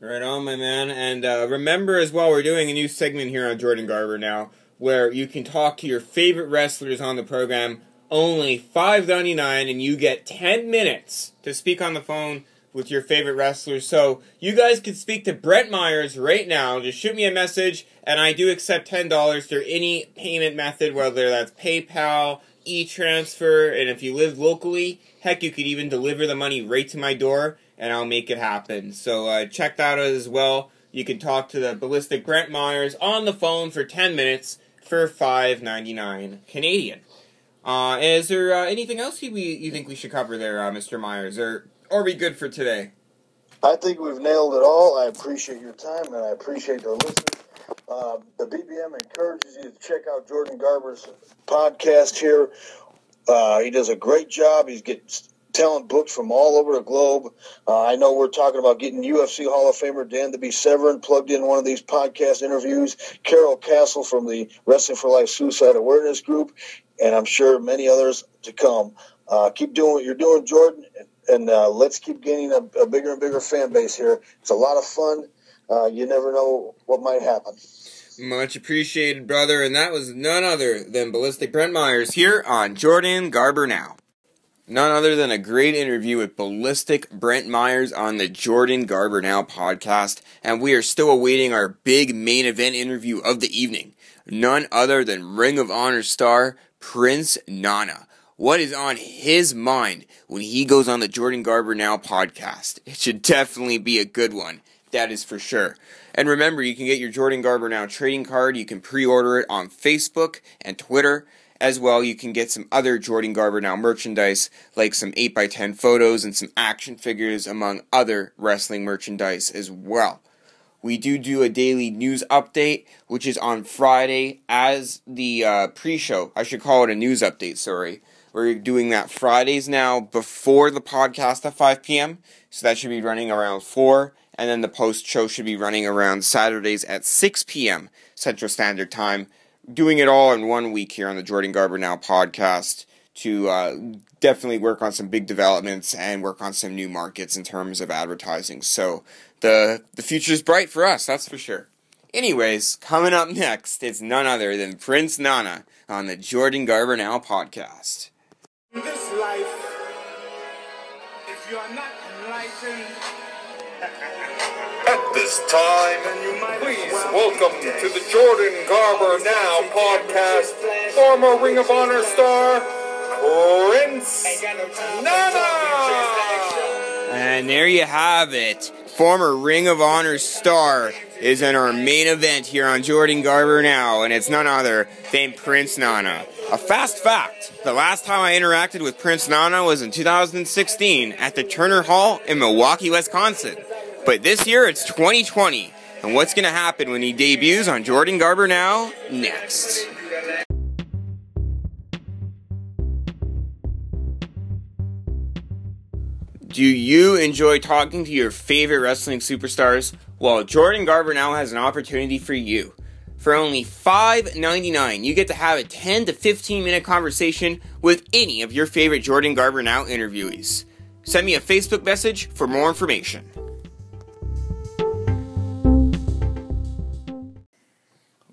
Right on, my man. And uh, remember as well, we're doing a new segment here on Jordan Garber now, where you can talk to your favorite wrestlers on the program. Only five ninety nine, and you get ten minutes to speak on the phone with your favorite wrestlers. So you guys can speak to Brent Myers right now. Just shoot me a message, and I do accept ten dollars through any payment method, whether that's PayPal, e-transfer, and if you live locally, heck, you could even deliver the money right to my door, and I'll make it happen. So uh, check that out as well. You can talk to the ballistic Brent Myers on the phone for ten minutes for five ninety nine Canadian. Uh, is there uh, anything else you, you think we should cover there, uh, Mr. Myers? Or are we good for today? I think we've nailed it all. I appreciate your time and I appreciate the listeners. Uh, the BBM encourages you to check out Jordan Garber's podcast here. Uh, he does a great job. He's getting talent books from all over the globe. Uh, I know we're talking about getting UFC Hall of Famer Dan to be Severn plugged in one of these podcast interviews. Carol Castle from the Wrestling for Life Suicide Awareness Group, and I'm sure many others to come. Uh, keep doing what you're doing, Jordan, and, and uh, let's keep gaining a, a, bigger and bigger fan base here. It's a lot of fun. Uh, you never know what might happen. Much appreciated, brother. And that was none other than Ballistic Brent Myers here on Jordan Garber Now. None other than a great interview with Ballistic Brent Myers on the Jordan Garber Now podcast. And we are still awaiting our big main event interview of the evening. None other than Ring of Honor star Prince Nana what is on his mind when he goes on the Jordan Garber Now podcast. It should definitely be a good one. That is for sure. And remember, you can get your Jordan Garber Now trading card. You can pre order it on Facebook and Twitter. As well, you can get some other Jordan Garber Now merchandise, like some 8x10 photos and some action figures, among other wrestling merchandise as well. We do do a daily news update, which is on Friday as the uh, pre show. I should call it a news update, sorry. We're doing that Fridays now before the podcast at 5 p.m. So that should be running around 4. And then the post show should be running around Saturdays at 6 p.m. Central Standard Time. Doing it all in one week here on the Jordan Garber Now podcast. to uh, definitely work on some big developments and work on some new markets in terms of advertising. So the the future is bright for us, that's for sure. Anyways, coming up next, it's none other than Prince Nana on the Jordan Garber Now podcast. In this life, if you are not enlightened, At this time, please welcome to the Jordan Garber Now podcast, former Ring of Honor star, Prince Nana! And there you have it. Former Ring of Honor star is in our main event here on Jordan Garber Now, and it's none other than Prince Nana. A fast fact the last time I interacted with Prince Nana was in 2016 at the Turner Hall in Milwaukee, Wisconsin. But this year it's 2020, and what's going to happen when he debuts on Jordan Garber Now? Next. Do you enjoy talking to your favorite wrestling superstars? Well, Jordan Garber now has an opportunity for you. For only $5.99, you get to have a 10 to 15 minute conversation with any of your favorite Jordan Garber Now interviewees. Send me a Facebook message for more information.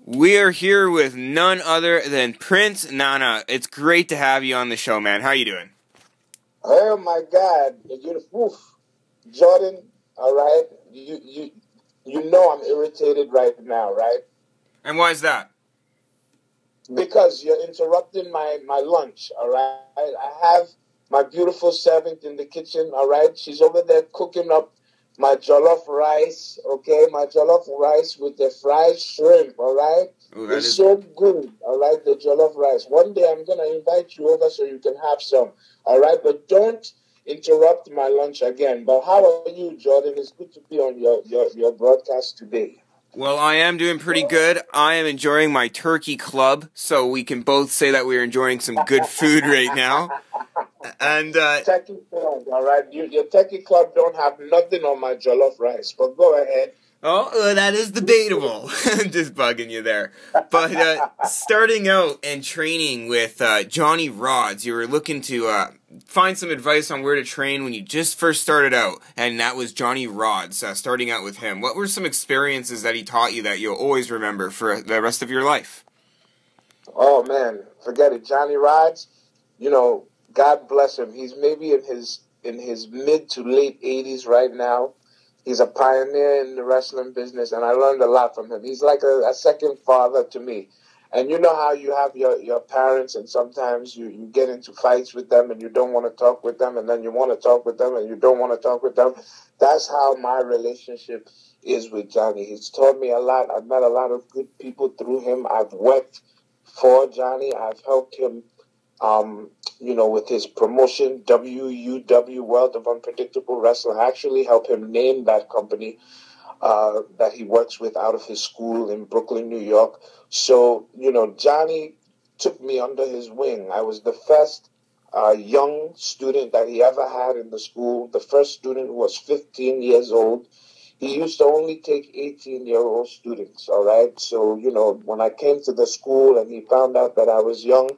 We are here with none other than Prince Nana. It's great to have you on the show, man. How are you doing? Oh my God, you oof. Jordan, all right. You you you know I'm irritated right now, right? And why is that? Because you're interrupting my my lunch, all right? I have my beautiful servant in the kitchen, all right? She's over there cooking up my jollof rice, okay? My jollof rice with the fried shrimp, all right? Ooh, it's is- so good, all right? The jollof rice. One day I'm gonna invite you over so you can have some, all right? But don't interrupt my lunch again. But how are you, Jordan? It's good to be on your your, your broadcast today. Well, I am doing pretty good. I am enjoying my turkey club, so we can both say that we're enjoying some good food right now. And uh, Techie club, all right? You, your turkey club don't have nothing on my jollof rice, but go ahead. oh, uh, that is debatable. Just bugging you there. But uh, starting out and training with uh, Johnny Rodz, you were looking to uh, find some advice on where to train when you just first started out, and that was Johnny Rodz. Uh, starting out with him, what were some experiences that he taught you that you'll always remember for the rest of your life? Oh man, forget it. Johnny Rodz, you know, God bless him. He's maybe in his in his mid to late eighties right now. He's a pioneer in the wrestling business, and I learned a lot from him. He's like a, a second father to me. And you know how you have your, your parents, and sometimes you, you get into fights with them, and you don't want to talk with them, and then you want to talk with them, and you don't want to talk with them. That's how my relationship is with Johnny. He's taught me a lot. I've met a lot of good people through him. I've worked for Johnny. I've helped him, um, you know, with his promotion, WUW, World of Unpredictable Wrestling. I actually helped him name that company uh, that he works with out of his school in Brooklyn, New York. So, you know, Johnny took me under his wing. I was the first uh, young student that he ever had in the school, the first student who was 15 years old. He used to only take 18 year old students, all right? So, you know, when I came to the school and he found out that I was young,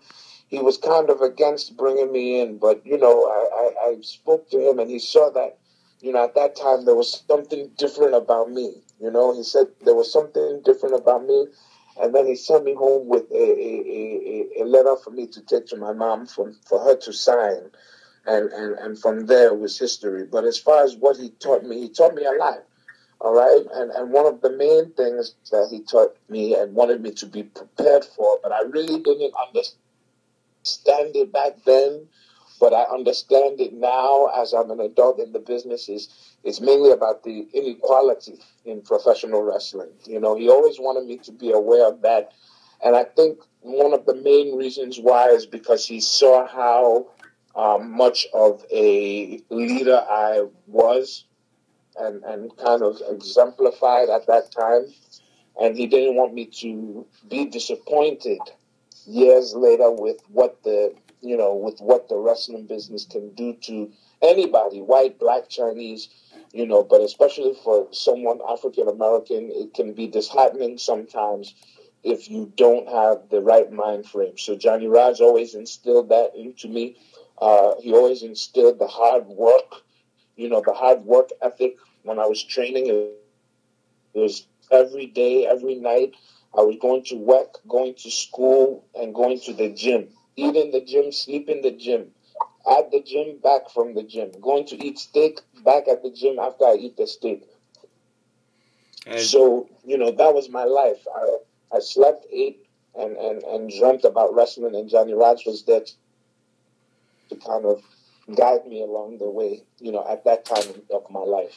he was kind of against bringing me in. But, you know, I, I, I spoke to him and he saw that, you know, at that time there was something different about me. You know, he said there was something different about me. And then he sent me home with a, a, a, a letter for me to take to my mom for, for her to sign. And, and, and from there was history. But as far as what he taught me, he taught me a lot. All right. And, and one of the main things that he taught me and wanted me to be prepared for, but I really didn't understand it back then, but I understand it now as I'm an adult in the business is it's mainly about the inequality in professional wrestling. You know, he always wanted me to be aware of that. And I think one of the main reasons why is because he saw how um, much of a leader I was and, and kind of exemplified at that time. And he didn't want me to be disappointed years later with what the you know with what the wrestling business can do to anybody, white, black, Chinese, you know, but especially for someone African American, it can be disheartening sometimes if you don't have the right mind frame. So Johnny Rodz always instilled that into me. Uh, he always instilled the hard work, you know, the hard work ethic when I was training. It was every day, every night. I was going to work, going to school, and going to the gym. Eat in the gym, sleep in the gym. At the gym, back from the gym. Going to eat steak, back at the gym after I eat the steak. And- So, you know, that was my life. I, I slept, ate, and, and, and dreamt about wrestling, and Johnny Rodz was there to kind of guide me along the way, you know, at that time of my life.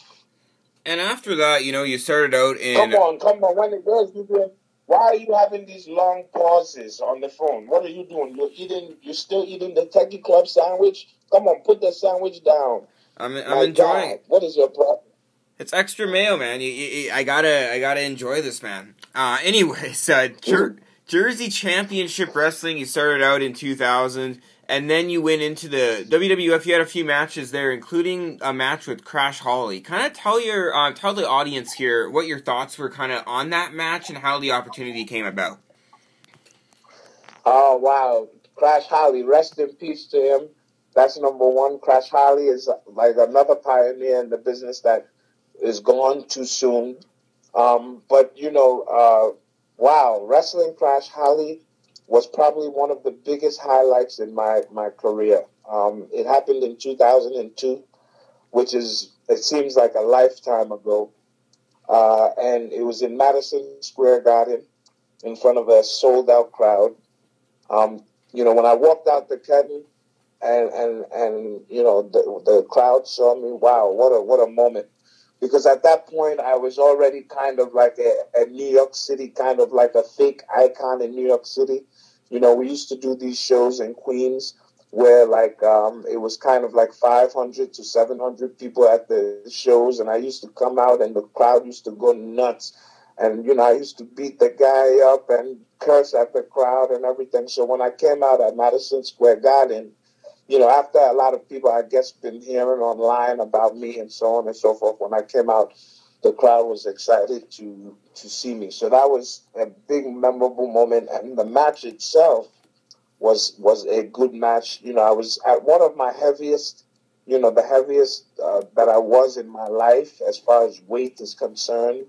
And after that, you know, you started out in. Come on, come on. When it goes, you why are you having these long pauses on the phone? What are you doing? You're eating, you're still eating the Techie Club sandwich? Come on, put that sandwich down. I'm, I'm My enjoying. God, what is your problem? It's extra mayo, man. You, you, I gotta, I gotta enjoy this, man. Uh, anyways, uh, Jersey Championship Wrestling. You started out in 2000, and then you went into the WWF. You had a few matches there, including a match with Crash Holly. Kind of tell your, uh, tell the audience here what your thoughts were, kind of on that match and how the opportunity came about. Oh wow, Crash Holly, rest in peace to him. That's number one. Crash Holly is like another pioneer in the business that is gone too soon. Um, but you know, uh, wow, wrestling Crash Holly was probably one of the biggest highlights in my my career. Um, it happened in 2002, which is it seems like a lifetime ago, uh, and it was in Madison Square Garden in front of a sold out crowd. Um, you know, when I walked out the curtain and, and, and, you know, the, the crowd saw me, wow, what a, what a moment. Because at that point, I was already kind of like a, a New York City, kind of like a fake icon in New York City. You know, we used to do these shows in Queens where like um, it was kind of like 500 to 700 people at the shows, and I used to come out and the crowd used to go nuts. And you know, I used to beat the guy up and curse at the crowd and everything. So when I came out at Madison Square Garden, you know, after a lot of people, I guess, been hearing online about me and so on and so forth, when I came out, the crowd was excited to to see me. So that was a big, memorable moment. And the match itself was was a good match. You know, I was at one of my heaviest, you know, the heaviest uh, that I was in my life as far as weight is concerned.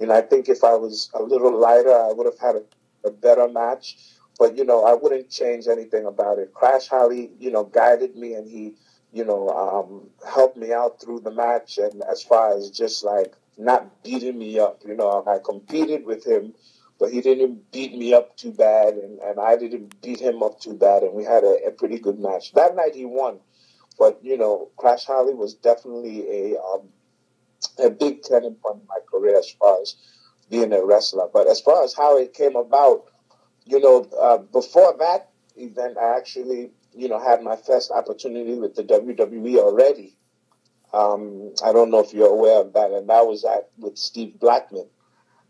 You know, I think if I was a little lighter, I would have had a, a better match. But you know, I wouldn't change anything about it. Crash Holly, you know, guided me and he, you know, um, helped me out through the match. And as far as just like not beating me up, you know, I competed with him, but he didn't beat me up too bad, and, and I didn't beat him up too bad, and we had a, a pretty good match. That night he won, but you know, Crash Holly was definitely a um, a big turning point in my career as far as being a wrestler. But as far as how it came about, you know, uh, before that event, I actually, you know, had my first opportunity with the WWE already. Um, I don't know if you're aware of that, and that was at with Steve Blackman.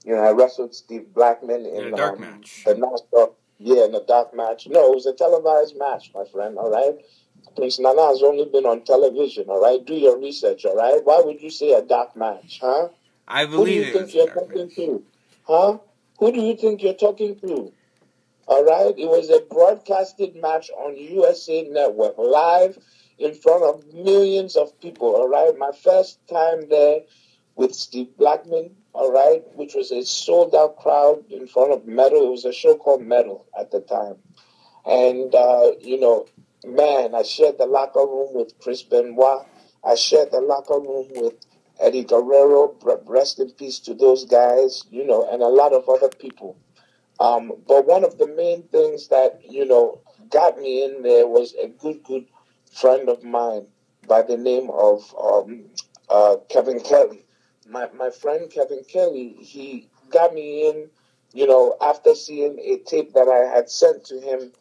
You know, I wrestled Steve Blackman in, In a dark um, match. the NASCAR, yeah, in a dark match. No, it was a televised match, my friend. All right. Prince Nana has only been on television, all right? Do your research, all right? Why would you say a dark match, huh? I believe Who do you it think you're talking match. to? Huh? Who do you think you're talking to? All right? It was a broadcasted match on USA Network, live in front of millions of people, all right? My first time there with Steve Blackman, all right, which was a sold out crowd in front of Metal. It was a show called Metal at the time. And, uh, you know, man, I shared the locker room with Chris Benoit. I shared the locker room with Eddie Guerrero. Rest in peace to those guys, you know, and a lot of other people. Um, but one of the main things that, you know, got me in there was a good, good friend of mine by the name of um, uh, Kevin Kelly. My, my friend Kevin Kelly, he got me in, you know, after seeing a tape that I had sent to him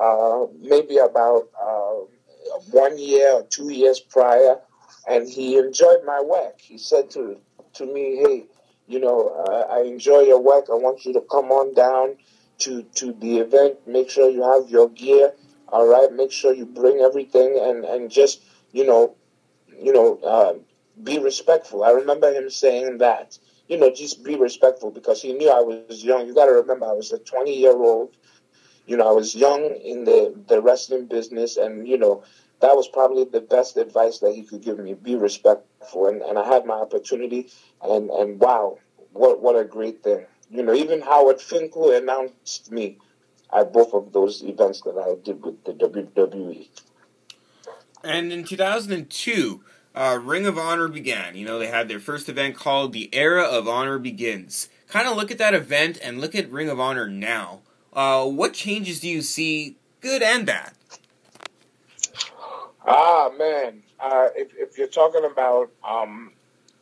uh, maybe about uh, one year or two years prior, and he enjoyed my work. He said to to me, "Hey, you know, uh, I enjoy your work. I want you to come on down to to the event. Make sure you have your gear. All right. Make sure you bring everything, and and just you know, you know, uh, be respectful." I remember him saying that. you know, just be respectful because he knew I was young. You got to remember, I was a 20 year old. You know, I was young in the, the wrestling business, and, you know, that was probably the best advice that he could give me be respectful. And, and I had my opportunity, and, and wow, what, what a great thing. You know, even Howard Finkel announced me at both of those events that I did with the WWE. And in 2002, uh, Ring of Honor began. You know, they had their first event called The Era of Honor Begins. Kind of look at that event and look at Ring of Honor now. Uh, what changes do you see, good and bad? Ah, man. Uh, if, if you're talking about, um,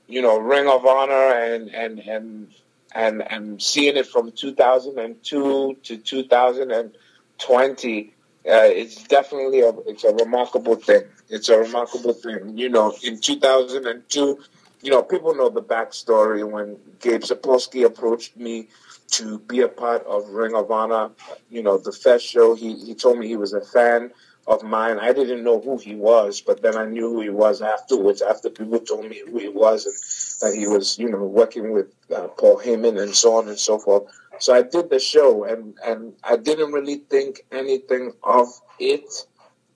you know, Ring of Honor and, and, and, and, and seeing it from 2002 to 2020, uh, it's definitely a, it's a remarkable thing. It's a remarkable thing. You know, in 2002, you know, people know the backstory when Gabe Sapolsky approached me to be a part of Ring of Honor. You know, the Fest show. He he told me he was a fan of mine. I didn't know who he was, but then I knew who he was afterwards. After people told me who he was and that he was, you know, working with uh, Paul Heyman and so on and so forth. So I did the show, and and I didn't really think anything of it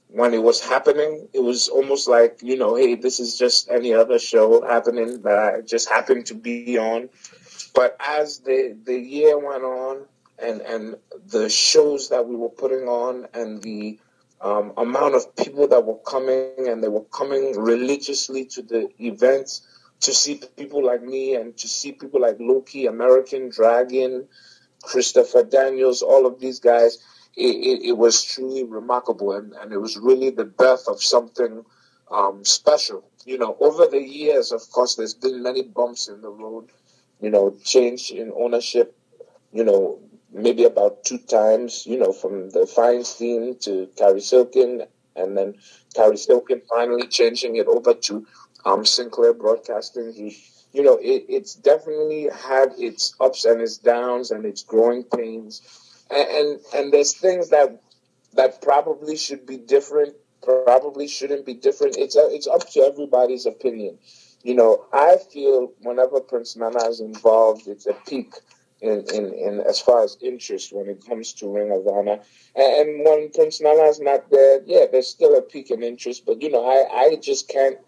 when it was happening. It was almost like, you know, hey, this is just any other show happening that I just happened to be on. But as the the year went on, and and the shows that we were putting on, and the um, amount of people that were coming, and they were coming religiously to the events to see people like me and to see people like Low Ki, American Dragon, Christopher Daniels, all of these guys, it, it, it was truly remarkable. And, and it was really the birth of something um, special. You know, over the years, of course, there's been many bumps in the road, you know, change in ownership, you know, maybe about two times, you know, from the Feinstein to Cary Silkin, and then Cary Silkin finally changing it over to um, Sinclair Broadcasting. He, you know, it, it's definitely had its ups and its downs and its growing pains, and, and and there's things that that probably should be different, probably shouldn't be different. It's a, it's up to everybody's opinion. You know, I feel whenever Prince Nana is involved, it's a peak in, in, in as far as interest when it comes to Ring of Honor. And, when Prince Nana is not there, yeah, there's still a peak in interest. But you know, I, I just can't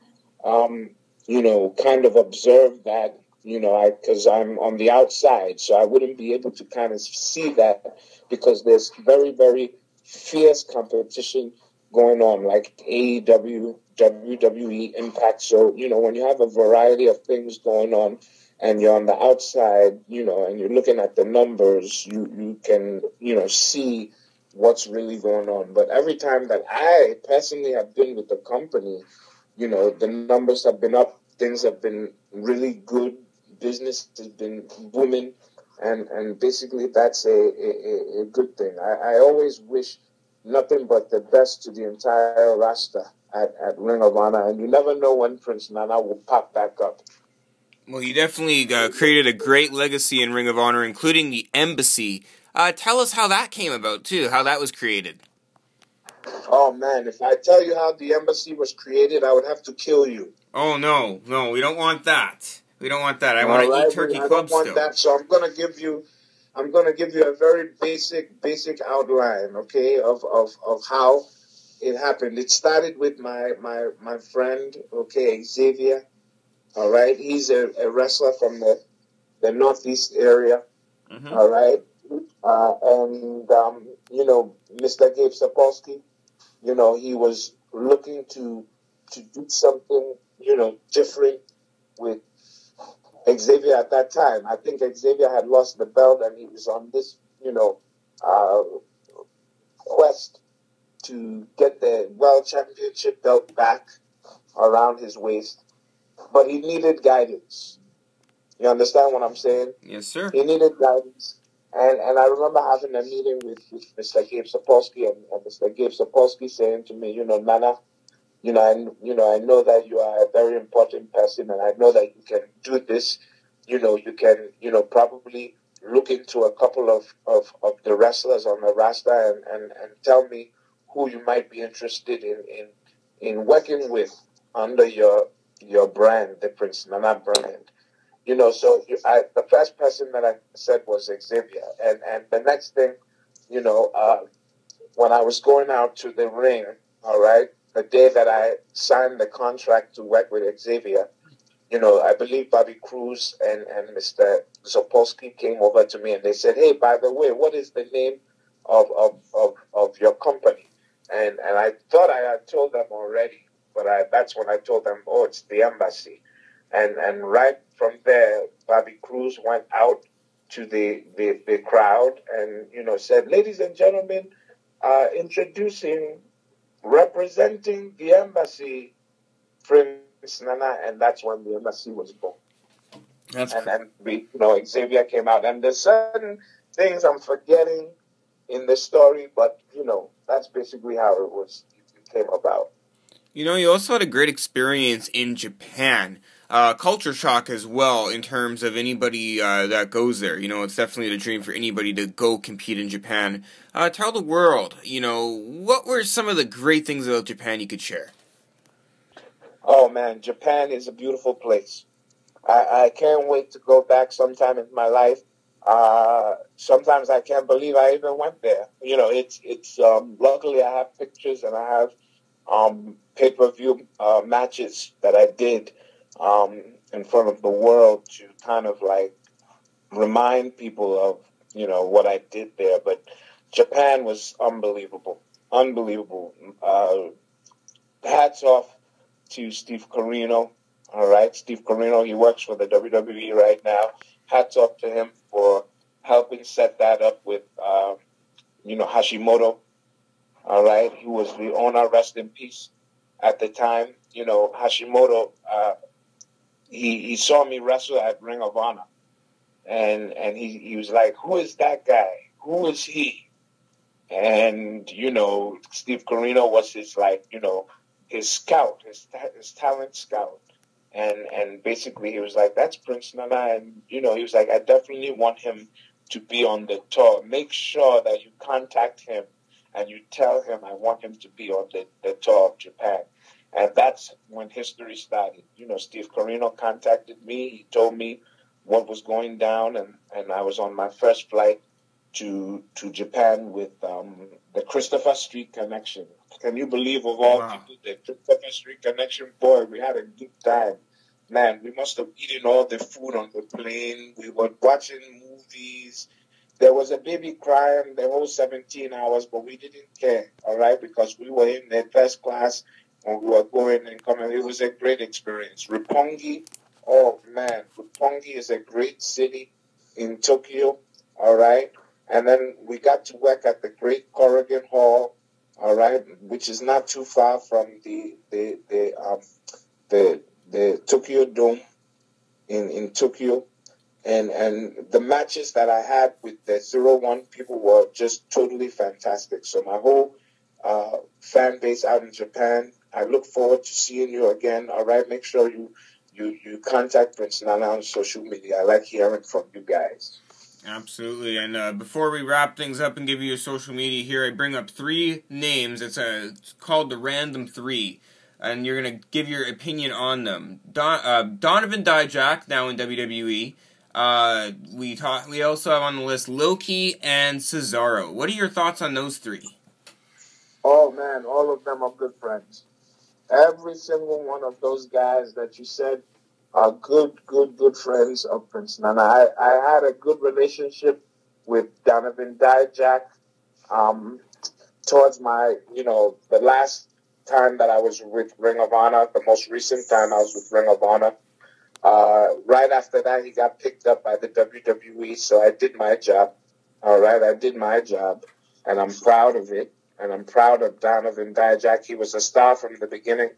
um, you know, kind of observe that, you know, I because I'm on the outside, so I wouldn't be able to kind of see that because there's very, very fierce competition going on, like AEW, WWE, Impact. So, you know, when you have a variety of things going on and you're on the outside, you know, and you're looking at the numbers, you, you can, you know, see what's really going on. But every time that I personally have been with the company, you know, the numbers have been up, things have been really good, business has been booming, and, and basically that's a, a, a good thing. I, I always wish nothing but the best to the entire roster at, at Ring of Honor, and you never know when Prince Nana will pop back up. Well, you definitely uh, created a great legacy in Ring of Honor, including the Embassy. Uh, tell us how that came about, too, how that was created. Oh man, if I tell you how the embassy was created, I would have to kill you. Oh no, no, we don't want that. We don't want that. I want right, to eat turkey I club don't want still. that, so I'm gonna give you, I'm gonna give you a very basic, basic outline, okay, of of of how it happened. It started with my my my friend, okay, Xavier. All right, he's a, a wrestler from the the northeast area. Mm-hmm. All right, uh, and um, you know, Mr. Gabe Sapolsky you know, he was looking to to do something, you know, different with Xavier at that time. I think Xavier had lost the belt and he was on this, you know, uh, quest to get the world championship belt back around his waist. But he needed guidance. You understand what I'm saying? Yes, sir. He needed guidance. And and I remember having a meeting with, with Mr. Gabe Sapolsky and, and Mr. Gabe Sapolsky saying to me, you know, Nana, you know, I, you know, I know that you are a very important person, and I know that you can do this. You know, you can, you know, probably look into a couple of, of, of the wrestlers on the roster and, and, and tell me who you might be interested in, in in working with under your your brand, the Prince Nana brand. you know, so you, I, the first person that I said was Xavier, and and the next thing, you know, uh, when I was going out to the ring, all right, the day that I signed the contract to work with Xavier, you know, I believe Bobby Cruz and and Mr. Sapolsky came over to me and they said, "Hey, by the way, what is the name of of of, of your company?" And and I thought I had told them already, but I, that's when I told them, "Oh, it's the embassy." And and right from there, Bobby Cruz went out to the, the, the crowd and, you know, said, ladies and gentlemen, uh, introducing, representing the embassy, Prince Nana, and that's when the embassy was born. That's and then we, you know, Xavier came out, and there's certain things I'm forgetting in the story, but you know, that's basically how it was it came about. You know, you also had a great experience in Japan. Uh, culture shock as well in terms of anybody uh, that goes there. You know, it's definitely a dream for anybody to go compete in Japan. Uh, tell the world, you know, what were some of the great things about Japan you could share? Oh man, Japan is a beautiful place. I, I can't wait to go back sometime in my life. Uh, sometimes I can't believe I even went there. You know, it's it's. Um, luckily, I have pictures and I have um, pay per view uh, matches that I did um, in front of the world to kind of like remind people of you know what I did there. But Japan was unbelievable, unbelievable. Uh, hats off to Steve Corino. All right, Steve Corino. He works for the WWE right now. Hats off to him for helping set that up with uh, you know Hashimoto. All right, he was the owner. Rest in peace. At the time, you know Hashimoto. Uh, he he saw me wrestle at Ring of Honor, and and he he was like, "Who is that guy? Who is he?" And you know, Steve Corino was his like you know his scout, his his talent scout, and and basically he was like, "That's Prince Nana," and you know he was like, "I definitely want him to be on the tour. Make sure that you contact him." And you tell him I want him to be on the, the tour of Japan. And that's when history started. You know, Steve Corino contacted me. He told me what was going down, and, and I was on my first flight to to Japan with um, the Christopher Street Connection. Can you believe of all Wow. people, the Christopher Street Connection? Boy, we had a good time. Man, we must have eaten all the food on the plane. We were watching movies. There was a baby crying the whole 17 hours, but we didn't care, all right, because we were in the first class and we were going and coming. It was a great experience. Roppongi, oh man, Roppongi is a great city in Tokyo, all right. And then we got to work at the Great Korakuen Hall, all right, which is not too far from the the the um, the the Tokyo Dome in in Tokyo and and the matches that I had with the zero one people were just totally fantastic. So my whole uh, fan base out in Japan, I look forward to seeing you again. All right, make sure you you you contact Prince Nana on social media. I like hearing from you guys. Absolutely. And uh, before we wrap things up and give you your social media here, I bring up three names. It's, a, it's called the Random Three. And you're going to give your opinion on them. Don, uh, Donovan Dijak, now in WWE. Uh, we talk, We also have on the list Low Ki and Cesaro. What are your thoughts on those three? Oh man, all of them are good friends. Every single one of those guys that you said are good, good, good friends of Prince Nana. I, I had a good relationship with Donovan Dijak um, towards my, you know, the last time that I was with Ring of Honor, the most recent time I was with Ring of Honor. Uh, right after that, he got picked up by the WWE, so I did my job. All right, I did my job, and I'm proud of it. And I'm proud of Donovan Dijak. He was a star from the beginning.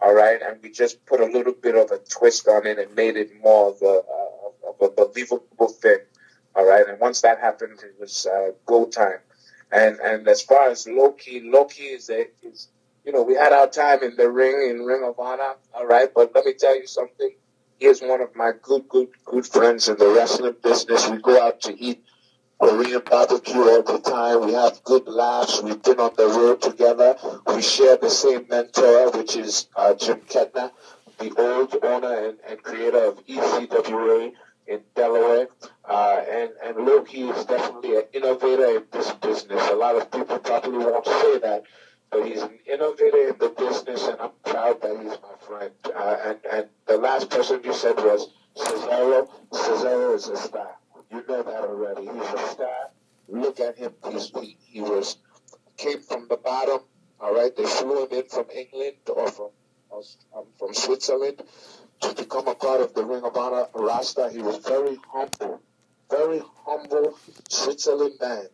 All right, and we just put a little bit of a twist on it and made it more of a, uh, of a believable thing. All right, and once that happened, it was uh, go time. And and as far as Low Ki, Loki is a is you know we had our time in the ring in Ring of Honor. All right, but let me tell you something. He is one of my good good good friends in the wrestling business. We go out to eat Korean barbecue the time. We have good laughs. We've been on the road together. We share the same mentor, which is uh, Jim Kettner. the old owner and, and creator of ECWA in Delaware. Uh, and, and Low Ki is definitely an innovator in this business. A lot of people probably won't say that, but he's an innovator in the business, and I'm proud that he's my friend. Uh, and, and the last person you said was Cesaro. Cesaro is a star. You know that already. He's a star. Look at him. He's, he, he was came from the bottom. All right, they flew him in from England or from um, from Switzerland to become a part of the Ring of Honor roster. He was very humble, very humble Switzerland man,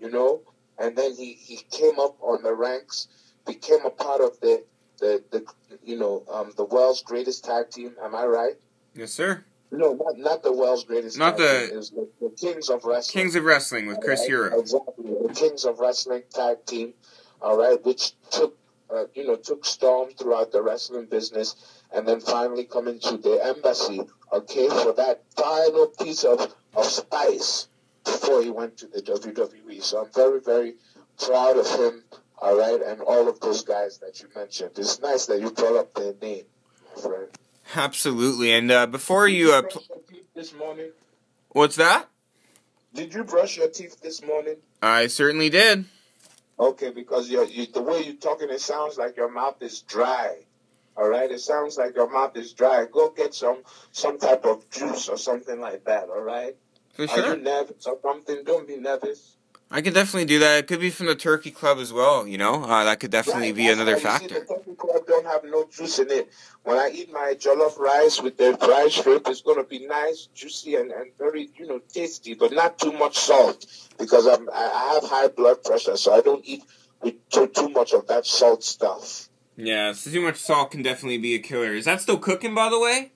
you know. And then he, he came up on the ranks, became a part of the the, the you know um, the world's greatest tag team. Am I right? Yes, sir. No, not, not the world's greatest. Not the, the, the Kings of Wrestling. Kings of Wrestling with Chris Hero. Exactly, the Kings of Wrestling tag team. All right, which took uh, you know took storm throughout the wrestling business, and then finally coming to the embassy. Okay, for that final piece of of spice before he went to the WWE. So I'm very very proud of him. All right, and all of those guys that you mentioned. It's nice that you brought up their name, my friend. Absolutely. And uh, before you, uh, brush your teeth this morning? what's that? Did you brush your teeth this morning? I certainly did. Okay, because you're, you, the way you're talking, it sounds like your mouth is dry. All right, it sounds like your mouth is dry. Go get some some type of juice or something like that. All right. For Are you nervous or something? Don't be nervous. I could definitely do that. It could be from the Turkey Club as well. You know, uh, that could definitely Right, be another why you see factor. The Turkey Club don't have no juice in it. When I eat my jollof rice with the fried shrimp, it's going to be nice, juicy, and, and very, you know, tasty, but not too much salt because I'm, I I have high blood pressure, so I don't eat with too, too much of that salt stuff. Yeah, so too much salt can definitely be a killer. Is that still cooking, by the way?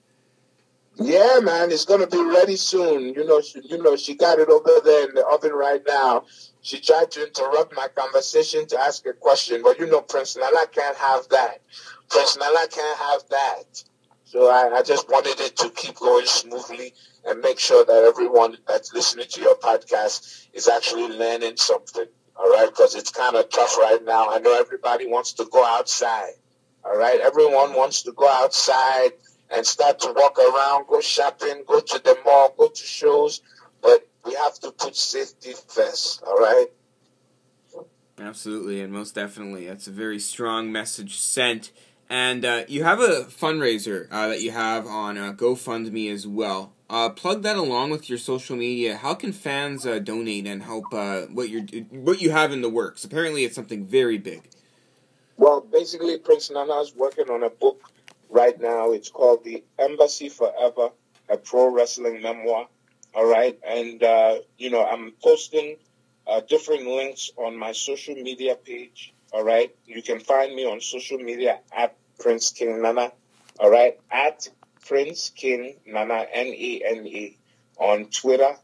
Yeah, man, it's gonna be ready soon. You know, she, you know, she got it over there in the oven right now. She tried to interrupt my conversation to ask a question, but you know, Prince Nana can't have that. Prince Nana can't have that. So I, I just wanted it to keep going smoothly and make sure that everyone that's listening to your podcast is actually learning something. All right, because it's kind of tough right now. I know everybody wants to go outside. All right, everyone wants to go outside and start to walk around, go shopping, go to the mall, go to shows, but we have to put safety first, all right? Absolutely, and most definitely. That's a very strong message sent. And uh, you have a fundraiser uh, that you have on uh, GoFundMe as well. Uh, plug that along with your social media. How can fans uh, donate and help uh, what you what you have in the works? Apparently, it's something very big. Well, basically, Prince Nana is working on a book right now. It's called The Embassy Forever, a pro wrestling memoir, all right? And, uh, you know, I'm posting uh, different links on my social media page, all right? You can find me on social media at Prince King Nana, all right? At Prince King Nana, N E N E, on Twitter,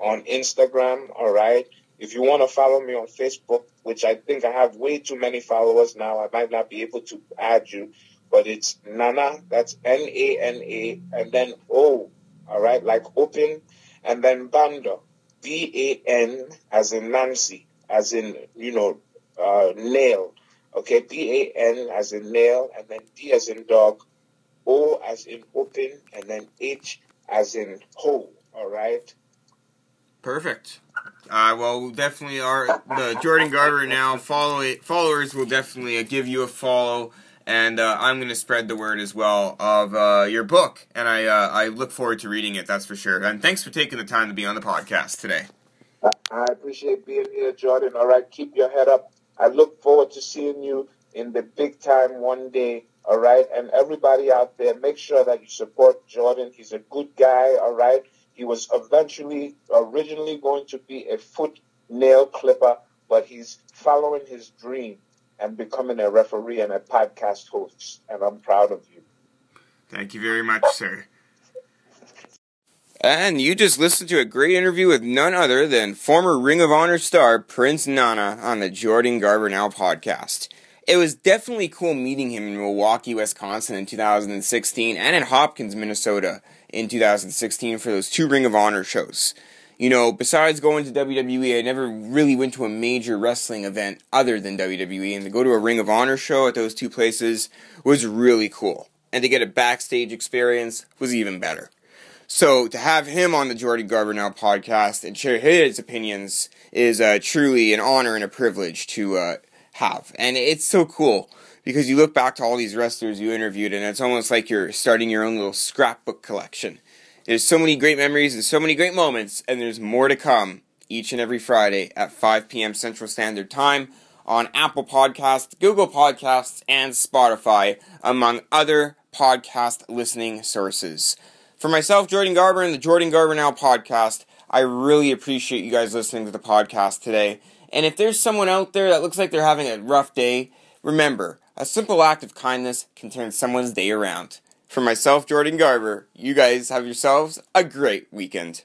on Instagram, all right? If you want to follow me on Facebook, which I think I have way too many followers now, I might not be able to add you, but it's Nana, that's N A N A, and then O, all right, like open, and then Bando, B A N as in Nancy, as in, you know, uh, nail, okay, B A N as in nail, and then D as in dog, O as in open, and then H as in hole, all right? Perfect. Uh, well, we'll definitely are the Jordan Garber now follow followers will definitely give you a follow, and uh, I'm going to spread the word as well of uh, your book, and I uh, I look forward to reading it. That's for sure. And thanks for taking the time to be on the podcast today. I- I appreciate being here, Jordan. All right, keep your head up. I look forward to seeing you in the big time one day. All right, and everybody out there, make sure that you support Jordan. He's a good guy. All right, he was eventually, originally going to be a foot nail clipper, but he's following his dream and becoming a referee and a podcast host. And I'm proud of you. Thank you very much, sir. And you just listened to a great interview with none other than former Ring of Honor star Prince Nana on the Jordan Garber Now podcast. It was definitely cool meeting him in Milwaukee, Wisconsin in 2016 and in Hopkins, Minnesota in 2016 for those two Ring of Honor shows. You know, besides going to WWE, I never really went to a major wrestling event other than WWE, and to go to a Ring of Honor show at those two places was really cool. and to get a backstage experience was even better. So to have him on the Jordan Garber Now podcast and share his opinions is uh, truly an honor and a privilege to uh, have. And it's so cool because you look back to all these wrestlers you interviewed and it's almost like you're starting your own little scrapbook collection. There's so many great memories and so many great moments, and there's more to come each and every Friday at 5 p.m. Central Standard Time on Apple Podcasts, Google Podcasts, and Spotify, among other podcast listening sources. For myself, Jordan Garber, and the Jordan Garber Now podcast, I really appreciate you guys listening to the podcast today. And if there's someone out there that looks like they're having a rough day, remember, a simple act of kindness can turn someone's day around. For myself, Jordan Garber, you guys have yourselves a great weekend.